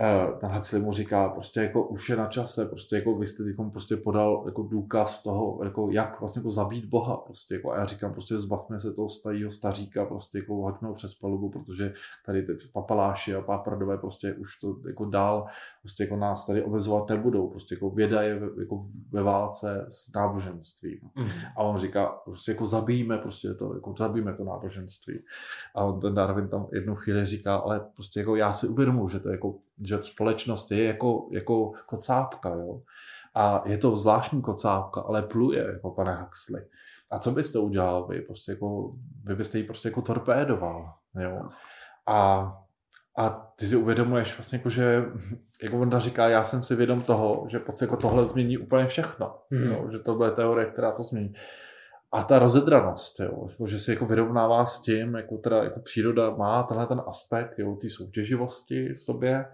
Eh, ten Huxley mu říká, prostě jako už je na čase, prostě jako vy jste jako prostě podal jako důkaz toho, jako jak vlastně jako zabít Boha, prostě jako. A já říkám, prostě zbavme se toho starého staříka, prostě jako hoďme ho přes palubu, protože tady ty papaláši a pápradové prostě už to jako dál, prostě jako nás tady omezovat nebudou, prostě jako věda je jako ve válce s náboženstvím. Mm. A on říká, prostě jako zabijíme prostě to, jako zabijíme to náboženství. A on ten Darwin tam jednu chvíli říká, ale prostě jako já si uvědomuji, že to jako že společnost je jako, jako kocápka, jo. A je to zvláštní kocápka, ale pluje, jako pane Huxley. A co byste udělal vy? Prostě jako, vy byste ji prostě jako torpédoval, jo. A, a ty si uvědomuješ vlastně jako, že jako on říká, já jsem si vědom toho, že prostě jako tohle změní úplně všechno, hmm. jo? že to bude teorie, která to změní a ta rozedranost, jo, jako, že se jako vyrovnává s tím, jako teda jako příroda má tenhle ten aspekt, jo, ty soutěživosti v sobě,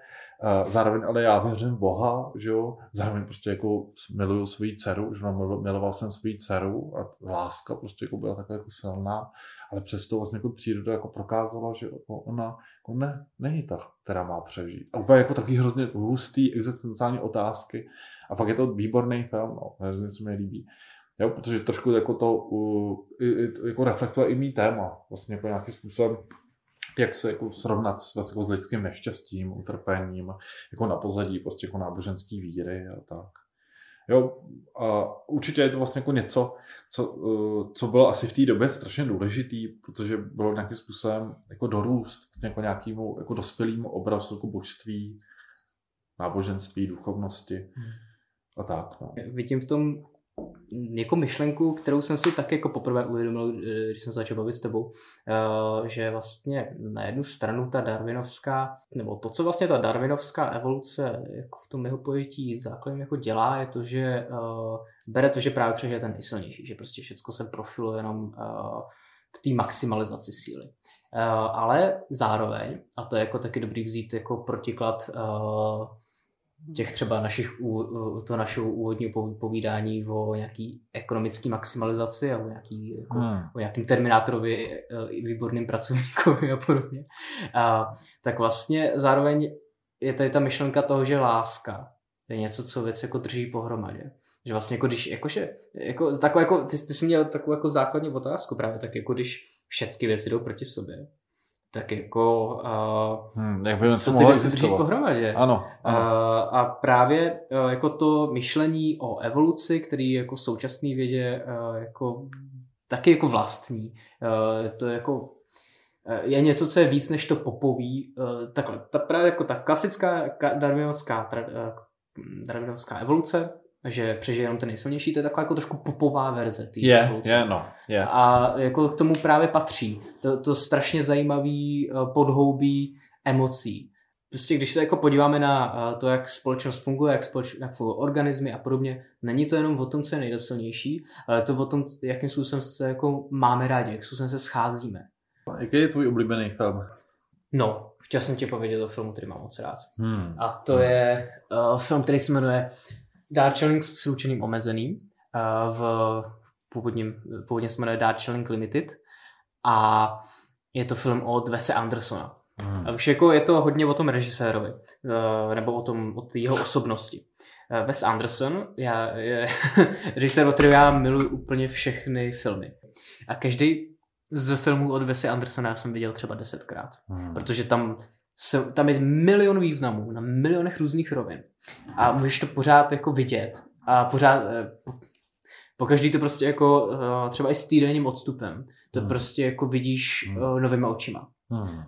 zároveň ale já věřím v Boha, že jo, zároveň prostě jako miluju svou dceru, že miloval jsem svou dceru a láska prostě jako byla takhle jako silná, ale přesto vlastně jako příroda jako prokázala, že jako ona jako ne, není ta, která má přežít. A úplně jako taky hrozně hustý existenciální otázky a fakt je to výborný film, no, hrozně se mi líbí. Jo, protože trošku jako to uh, jako reflektuje i mý téma, vlastně jako nějakým způsobem, jak se jako srovnat s, vlastně jako s lidským neštěstím, utrpením, jako na pozadí prostě jako náboženský víry a tak. Jo, a určitě je to vlastně jako něco, co, uh, co bylo asi v té době strašně důležitý, protože bylo nějakým způsobem jako dorůst jako nějakému jako dospělému obrazu jako božství, náboženství, duchovnosti hmm. a tak. No. Vidím v tom jako myšlenku, kterou jsem si tak jako poprvé uvědomil, eh, když jsem se začal bavit s tebou, eh, že vlastně na jednu stranu ta darwinovská, nebo to, co vlastně ta darwinovská evoluce jako v tom jeho pojetí základem jako dělá, je to, že eh, bere to, že právě přežije ten nejsilnější, že prostě všechno se profiluje jenom k té maximalizaci síly. Ale zároveň, a to je jako taky dobrý vzít jako protiklad těch třeba našich, to našeho úvodního povídání o nějaký ekonomický maximalizaci a o, nějaký, jako, hmm. o nějakým Terminátorovi, e, výborným pracovníkovi a podobně. A, tak vlastně zároveň je tady ta myšlenka toho, že láska je něco, co věc jako drží pohromadě. Že vlastně jako když, jakože, jako, takovou, jako, ty, ty jsi měl takovou jako základní otázku právě, tak jako když všechny věci jdou proti sobě, tak jako uh, hmm, jak by co ty věci drží pohromadě. Ano, ano. Uh, a právě uh, jako to myšlení o evoluci, který jako současný vědě uh, jako taky jako vlastní. Uh, to jako uh, je něco, co je víc než to popoví. Uh, takhle, ta právě jako ta klasická darwinovská, darwinovská evoluce že přežije jenom ten nejsilnější, to je taková jako trošku popová verze té yeah, evoluce. Yeah, no, yeah. A jako k tomu právě patří to, to strašně zajímavý eh, podhoubí emocí. Prostě když se jako podíváme na eh, to, jak společnost funguje, jak, společ, jak fungují organismy a podobně, není to jenom o tom, co je nejsilnější, ale to o tom, jakým způsobem se jako máme rádi, jak způsobem se scházíme. Jaký je tvůj oblíbený film? No, chtěl jsem ti povědět o filmu, který mám moc rád. Hmm. A to hmm. je uh, film, který se jmenuje Dark Chilling s ručeným omezeným. v původním, původně se jmenuje Dark Chilling Limited. a je to film od Wese Andersona. Hmm. A už jako je to hodně o tom režisérovi, eh, nebo o tom, o jeho osobnosti. Eh, Wes Anderson já, je režisér, od kterého já miluji úplně všechny filmy. A každý z filmů od Wesy Andersona já jsem viděl třeba desetkrát. Hmm. Protože tam, se, tam je milion významů na milionech různých rovin. A můžeš to pořád jako vidět. A pořád, eh, po, po každý to prostě jako třeba i s týdenním odstupem, to hmm. prostě jako vidíš hmm. novýma očima. Hmm.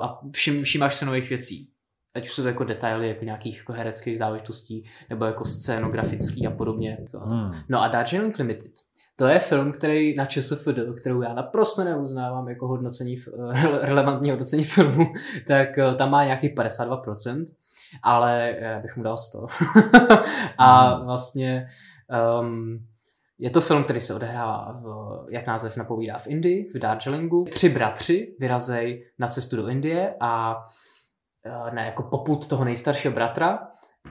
A všim, všimáš se nových věcí ať už jsou to jako detaily jako nějakých jako hereckých záležitostí nebo jako scénografický a podobně. Hmm. No a Darjeeling Limited. To je film, který na ČSFD, kterou já naprosto neuznávám jako hodnocení, relevantní hodnocení filmu, tak eh, tam má nějakých 52%, ale já bych mu dal 100. a hmm. vlastně um, je to film, který se odehrává, v, jak název napovídá, v Indii, v Darjeelingu. Tři bratři vyrazejí na cestu do Indie a Eh, ne, jako poput toho nejstaršího bratra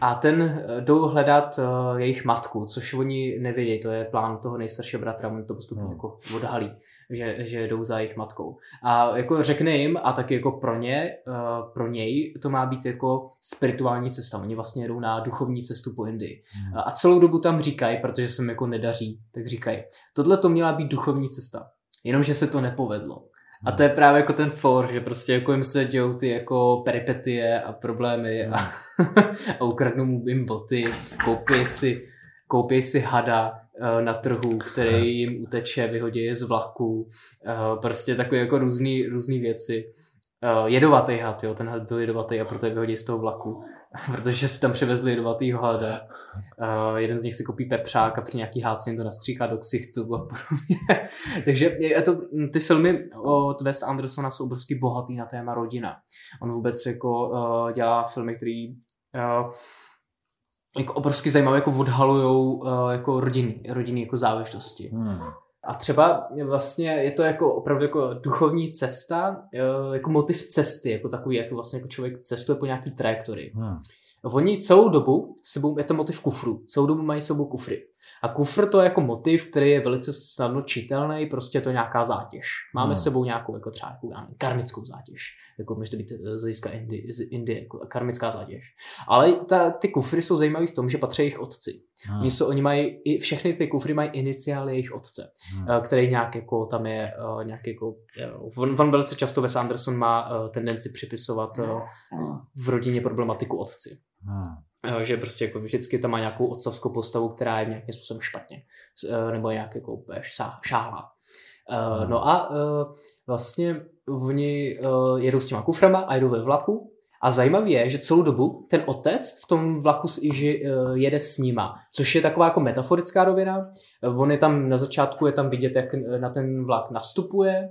a ten eh, jdou hledat uh, jejich matku, což oni nevědějí, to je plán toho nejstaršího bratra, oni to postupně hmm. jako odhalí, že, že jdou za jejich matkou. A jako řekne jim, a taky jako pro ně, uh, pro něj to má být jako spirituální cesta, oni vlastně jdou na duchovní cestu po Indii. Hmm. A celou dobu tam říkají, protože se mi jako nedaří, tak říkají, tohle to měla být duchovní cesta, jenomže se to nepovedlo. A to je právě jako ten for, že prostě jako jim se dějou ty jako peripetie a problémy a, a ukradnou mu jim boty, koupí si, koupí si hada uh, na trhu, který jim uteče, vyhodí je z vlaku, uh, prostě takové jako různý, různý věci. Uh, jedovatý had, jo, ten had byl jedovatý a proto je vyhodí z toho vlaku. protože si tam přivezli jedovatýho hada. Uh, jeden z nich si kopí pepřák a při nějaký hádce to nastříká do ksichtu a podobně. Takže je to, ty filmy od Wes Andersona jsou obrovsky bohatý na téma rodina. On vůbec jako uh, dělá filmy, které uh, jako obrovsky zajímavé, jako odhalujou uh, jako rodiny, rodiny jako záležitosti. Hmm. A třeba vlastně je to jako opravdu jako duchovní cesta, jako motiv cesty, jako takový, jako vlastně jako člověk cestuje po nějaký trajektorii. Hmm. Oni celou dobu sebou, je to motiv kufru, celou dobu mají sebou kufry. A kufr to je jako motiv, který je velice snadno čitelný, prostě je to nějaká zátěž. Máme hmm. s sebou nějakou jako třeba jako, karmickou zátěž, jako může to být eh, z hlediska Indie, z Indie jako karmická zátěž. Ale ta, ty kufry jsou zajímavé v tom, že patří jejich otci. Hmm. Oni, jsou, oni mají, i všechny ty kufry mají iniciály jejich otce, hmm. Eh, který nějak jako tam je, uh, nějak jako, on, on velice často Wes Anderson má tendenci připisovat uh, v rodině problematiku otci. Hmm že prostě jako vždycky tam má nějakou otcovskou postavu, která je nějakým způsobem špatně, e, nebo nějak jako šála. E, no a vlastně oni jedou s těma kuframa a jedou ve vlaku a zajímavé je, že celou dobu ten otec v tom vlaku jede s nima, což je taková jako metaforická rovina. On je tam na začátku, je tam vidět, jak na ten vlak nastupuje,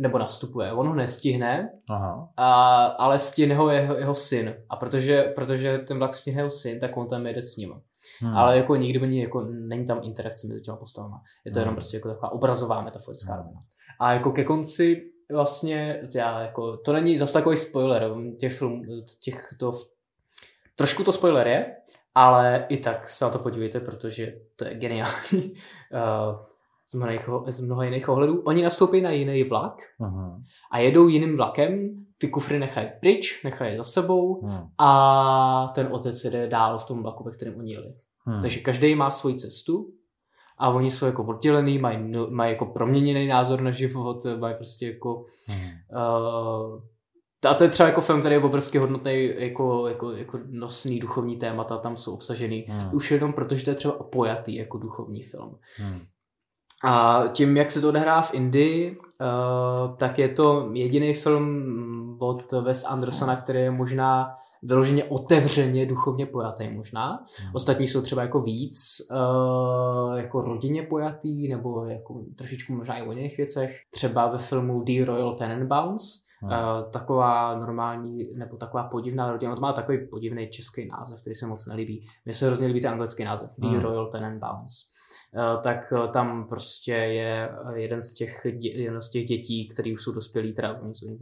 nebo nastupuje. On ho nestihne, Aha. A, ale stihne ho jeho, jeho syn. A protože, protože ten vlak stihne jeho syn, tak on tam jede s ním. Hmm. Ale jako nikdy není, jako, není tam interakce mezi těma postavama. Je to hmm. jenom prostě jako taková obrazová metaforická hmm. rovina. A jako ke konci vlastně, já jako, to není zase takový spoiler těch filmů, těch to, trošku to spoiler je, ale i tak se na to podívejte, protože to je geniální. Uh, z mnoha, z mnoha jiných ohledů. Oni nastoupí na jiný vlak uh-huh. a jedou jiným vlakem, ty kufry nechají pryč, nechají za sebou uh-huh. a ten otec jede dál v tom vlaku, ve kterém oni jeli. Uh-huh. Takže každý má svoji cestu a oni jsou jako oddělený, mají, no, mají jako proměněný názor na život, mají prostě jako uh-huh. uh, a to je třeba jako film, který je obrovsky hodnotný, jako, jako, jako nosný duchovní témata tam jsou obsažený. Hmm. Už jenom protože to je třeba pojatý jako duchovní film. Hmm. A tím, jak se to odehrá v Indii, uh, tak je to jediný film od Wes Andersona, který je možná vyloženě otevřeně duchovně pojatý možná. Hmm. Ostatní jsou třeba jako víc uh, jako rodině pojatý, nebo jako trošičku možná i o jiných věcech. Třeba ve filmu The Royal Tenenbaums. Uh, taková normální, nebo taková podivná rodina, to má takový podivný český název, který se moc nelíbí. Mně se hrozně líbí ten anglický název, The hmm. Royal Tenenbaums. Eh, tak eh, tam prostě je eh, jeden z těch, jeden z těch dětí, který už jsou dospělí, teda oni jsou,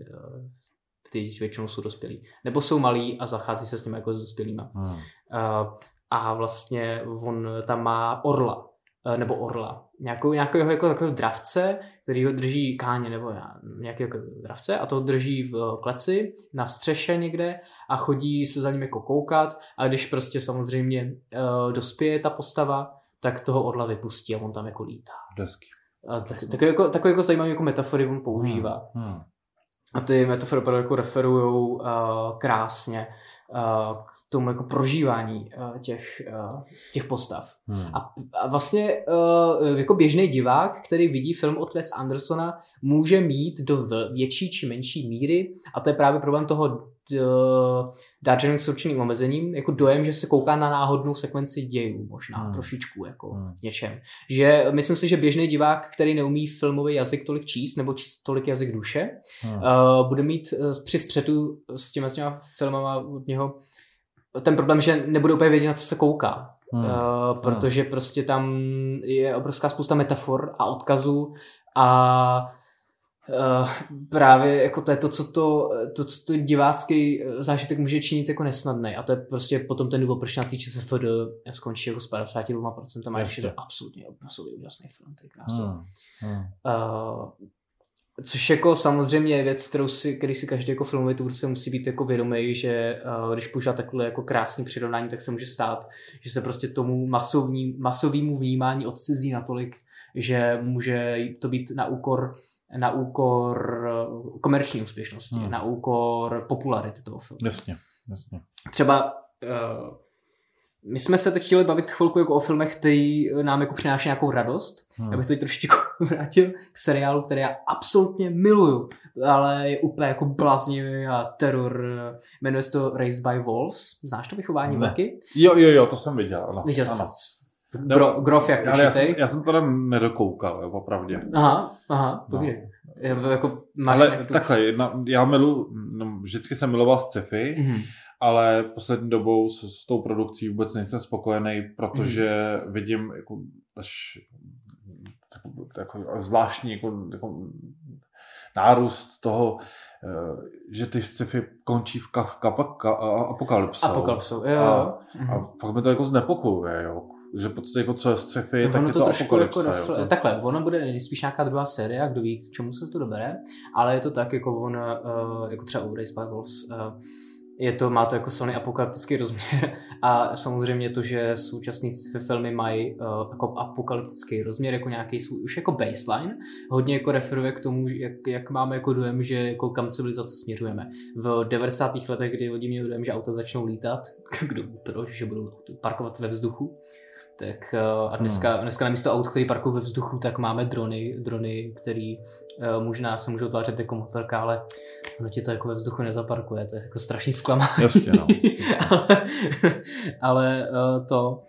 ty většinou jsou dospělí, nebo jsou malí a zachází se s nimi jako s dospělýma. Hmm. A vlastně on tam má orla, nebo orla. Nějakou, nějakého jako takového dravce, který ho drží káně nebo nějaký jako dravce a to drží v kleci na střeše někde a chodí se za ním jako koukat a když prostě samozřejmě uh, dospěje ta postava, tak toho orla vypustí a on tam jako lítá. Hezký. A tak, takový, jako, takový jako zajímavý jako metafory on používá. Hmm. Hmm. A ty metafory opravdu jako referují uh, krásně k tomu jako prožívání těch, těch postav. Hmm. A, a vlastně jako běžný divák, který vidí film od Wes Andersona, může mít do větší či menší míry, a to je právě problém toho Darjeeling s určeným omezením, jako dojem, že se kouká na náhodnou sekvenci dějů, možná hmm. trošičku jako hmm. něčem. Že myslím si, že běžný divák, který neumí filmový jazyk tolik číst, nebo číst tolik jazyk duše, hmm. uh, bude mít uh, při střetu s těma, s těma filmama od něho ten problém, že nebude úplně vědět, na co se kouká. Hmm. Uh, protože hmm. prostě tam je obrovská spousta metafor a odkazů a Uh, právě jako to je to, co to, to, co to divácký zážitek může činit jako nesnadný. A to je prostě potom ten důvod, proč na týče se FD skončí jako s 52% a ještě to absolutně absolutně úžasný film, to je krásný. Hmm. Hmm. Uh, Což jako samozřejmě je věc, kterou si, který si každý jako filmový tvůrce musí být jako vědomý, že uh, když používá takhle jako krásný přirovnání, tak se může stát, že se prostě tomu masovní, masovému vnímání odcizí natolik, že může to být na úkor na úkor eh, komerční úspěšnosti, hmm. na úkor popularity toho filmu. Jasně, jasně. Třeba uh, my jsme se teď chtěli bavit chvilku jako o filmech, který nám jako přináší nějakou radost. Hmm. Já bych to trošičku vrátil k seriálu, který já absolutně miluju, ale je úplně jako bláznivý a teror. Jmenuje se to Raised by Wolves. Znáš to vychování vlky? Jo, jo, jo, to jsem viděl. Ano. Viděl jsi Gro, grof jak ale já, jsem, já jsem to tam nedokoukal, jo, popravdě. Aha, aha, no. Jako máš ale nějaký... takhle, já milu, no, vždycky jsem miloval sci-fi, mm-hmm. Ale poslední dobou s, s tou produkcí vůbec nejsem spokojený, protože mm-hmm. vidím jako až jako, jako zvláštní jako, jako nárůst toho, eh, že ty sci-fi končí v, ka, v ka, apokalypsou. Apokalypsou, jo. A, a mm-hmm. fakt mi to jako znepokojuje, jo že podstatě jako co je sci-fi, tak je to, to trošku jako refle- to... Takhle, ono bude nejspíš nějaká druhá série, kdo ví, k čemu se to dobere, ale je to tak, jako on, uh, jako třeba u Race by Wolves, uh, je to, má to jako silný apokalyptický rozměr a samozřejmě to, že současné sci-fi filmy mají uh, jako apokalyptický rozměr jako nějaký svůj už jako baseline, hodně jako referuje k tomu, jak, jak máme jako dojem, že jako kam civilizace směřujeme. V 90. letech, kdy lidi měli dojem, že auta začnou lítat, kdo proč, že budou parkovat ve vzduchu, tak eh, a dneska, hmm. dneska na místo aut, který parkují ve vzduchu, tak máme drony, drony, který možná se můžou tvářit jako motorka, ale ono ti to jako ve vzduchu nezaparkuje, to je jako strašný zklamání. Jasně, no. ale ale uh, to...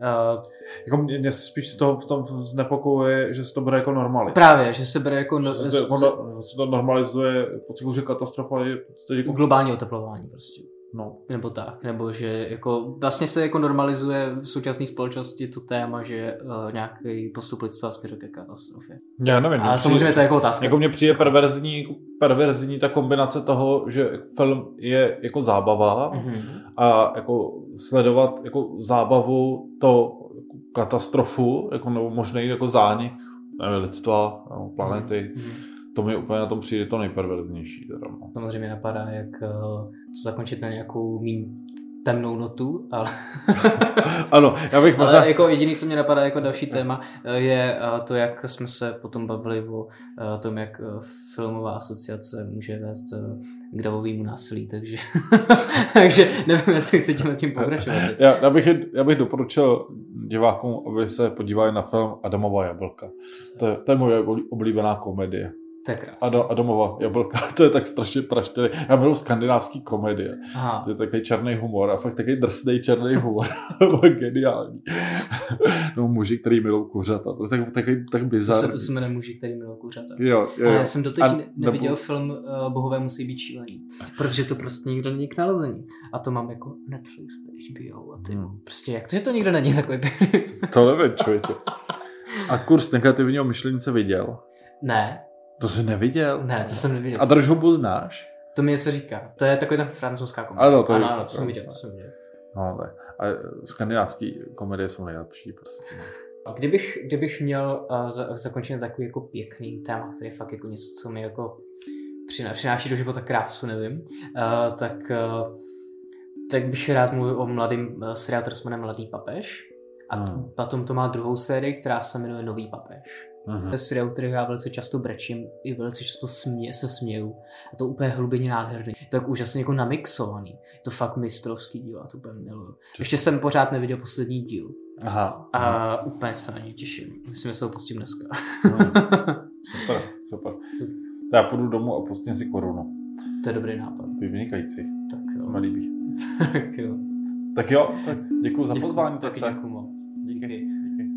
Uh, jako mě, mě spíš toho v tom znepokojuje, že se to bere jako normalita. Právě, že se bere jako... No, se, to, se to normalizuje, pocit, že katastrofa je jako... Globální oteplování prostě. No. Nebo tak, nebo že jako vlastně se jako normalizuje v současné společnosti to téma, že uh, nějaký postup lidstva směřuje ke katastrofě. Já nevím. A samozřejmě přijde, to je jako otázka. Jako mně přijde perverzní, perverzní ta kombinace toho, že film je jako zábava mm-hmm. a jako sledovat jako zábavu to jako katastrofu, jako nebo možný jako zánik nevím, lidstva, nebo planety. Mm-hmm to mi úplně na tom přijde to nejperverznější. Teda, no. Samozřejmě napadá, jak uh, to zakončit na nějakou míň temnou notu, ale... ano, já bych možná... Ale jako jediný, co mě napadá jako další téma, eh, je eh, to, jak jsme se potom bavili o tom, jak filmová asociace může vést k davovému násilí, takže, takže nevím, jestli chci tím tím pokračovat. Já, já, bych, já bych doporučil divákům, aby se podívali na film Adamová jablka. To to je moje oblíbená komedie. To je krásné. A, do, a domova jablka, to je tak strašně praštěný. Já miluji skandinávský komedie. Aha. To je takový černý humor a fakt takový drsný černý humor. geniální. no muži, který milují kuřata. To je tak, takový tak bizarní. To se jmenuje muži, který milují kuřata. Jo, jo, Ale já jsem doteď a, neviděl nebo... film uh, Bohové musí být šílení. Protože to prostě nikdo není k nalezení. A to mám jako Netflix, HBO a ty. Hmm. Prostě jak to, že to nikdo není takový To nevím, člověče. A kurz negativního myšlení se viděl? Ne, to jsi neviděl? Ne, to jsem neviděl. A Držhubu znáš? To mi se říká. To je takový ten francouzská komedie. Ano, to, ano, ano, to jsem viděl, to jsem viděl. No, ale a skandinávský komedie jsou nejlepší prostě. Kdybych, kdybych měl uh, za, zakončit takový jako pěkný téma, který je fakt jako něco, co mi jako přináší do života krásu, nevím, uh, tak, uh, tak bych rád mluvil o mladým uh, seriálu, který se jmenuje Mladý papež. A hmm. potom to má druhou sérii, která se jmenuje Nový papež. Uh-huh. To je seriál, který já velice často brečím, i velice často smě, se směju. A to úplně hlubině nádherný. Tak úžasně jako namixovaný. Je to fakt mistrovský díl a to úplně miluju. Ještě jsem pořád neviděl poslední díl. Aha. A úplně se na něj těším. Myslím, že se ho pustím dneska. Hmm. super, super. Já půjdu domů a pustím si korunu. To je dobrý nápad. To je vynikající. Tak jo. To mi líbí. tak jo. Tak jo, tak děkuji za pozvání. Taky děkuji moc. Díky. Díky.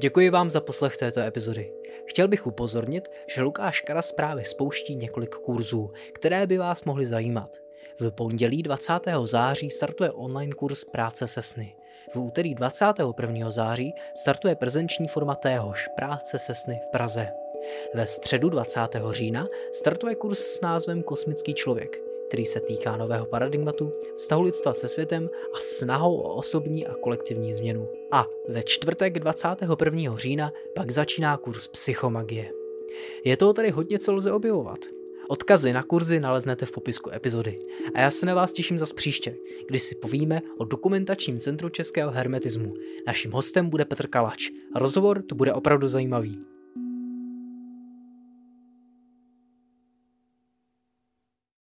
Děkuji vám za poslech této epizody. Chtěl bych upozornit, že Lukáš Karas právě spouští několik kurzů, které by vás mohly zajímat. V pondělí 20. září startuje online kurz práce se sny. V úterý 21. září startuje prezenční forma téhož práce se sny v Praze. Ve středu 20. října startuje kurz s názvem Kosmický člověk, který se týká nového paradigmatu, vztahu lidstva se světem a snahou o osobní a kolektivní změnu. A ve čtvrtek 21. října pak začíná kurz psychomagie. Je toho tady hodně, co lze objevovat. Odkazy na kurzy naleznete v popisku epizody. A já se na vás těším zas příště, kdy si povíme o dokumentačním centru českého hermetismu. Naším hostem bude Petr Kalač. Rozhovor to bude opravdu zajímavý.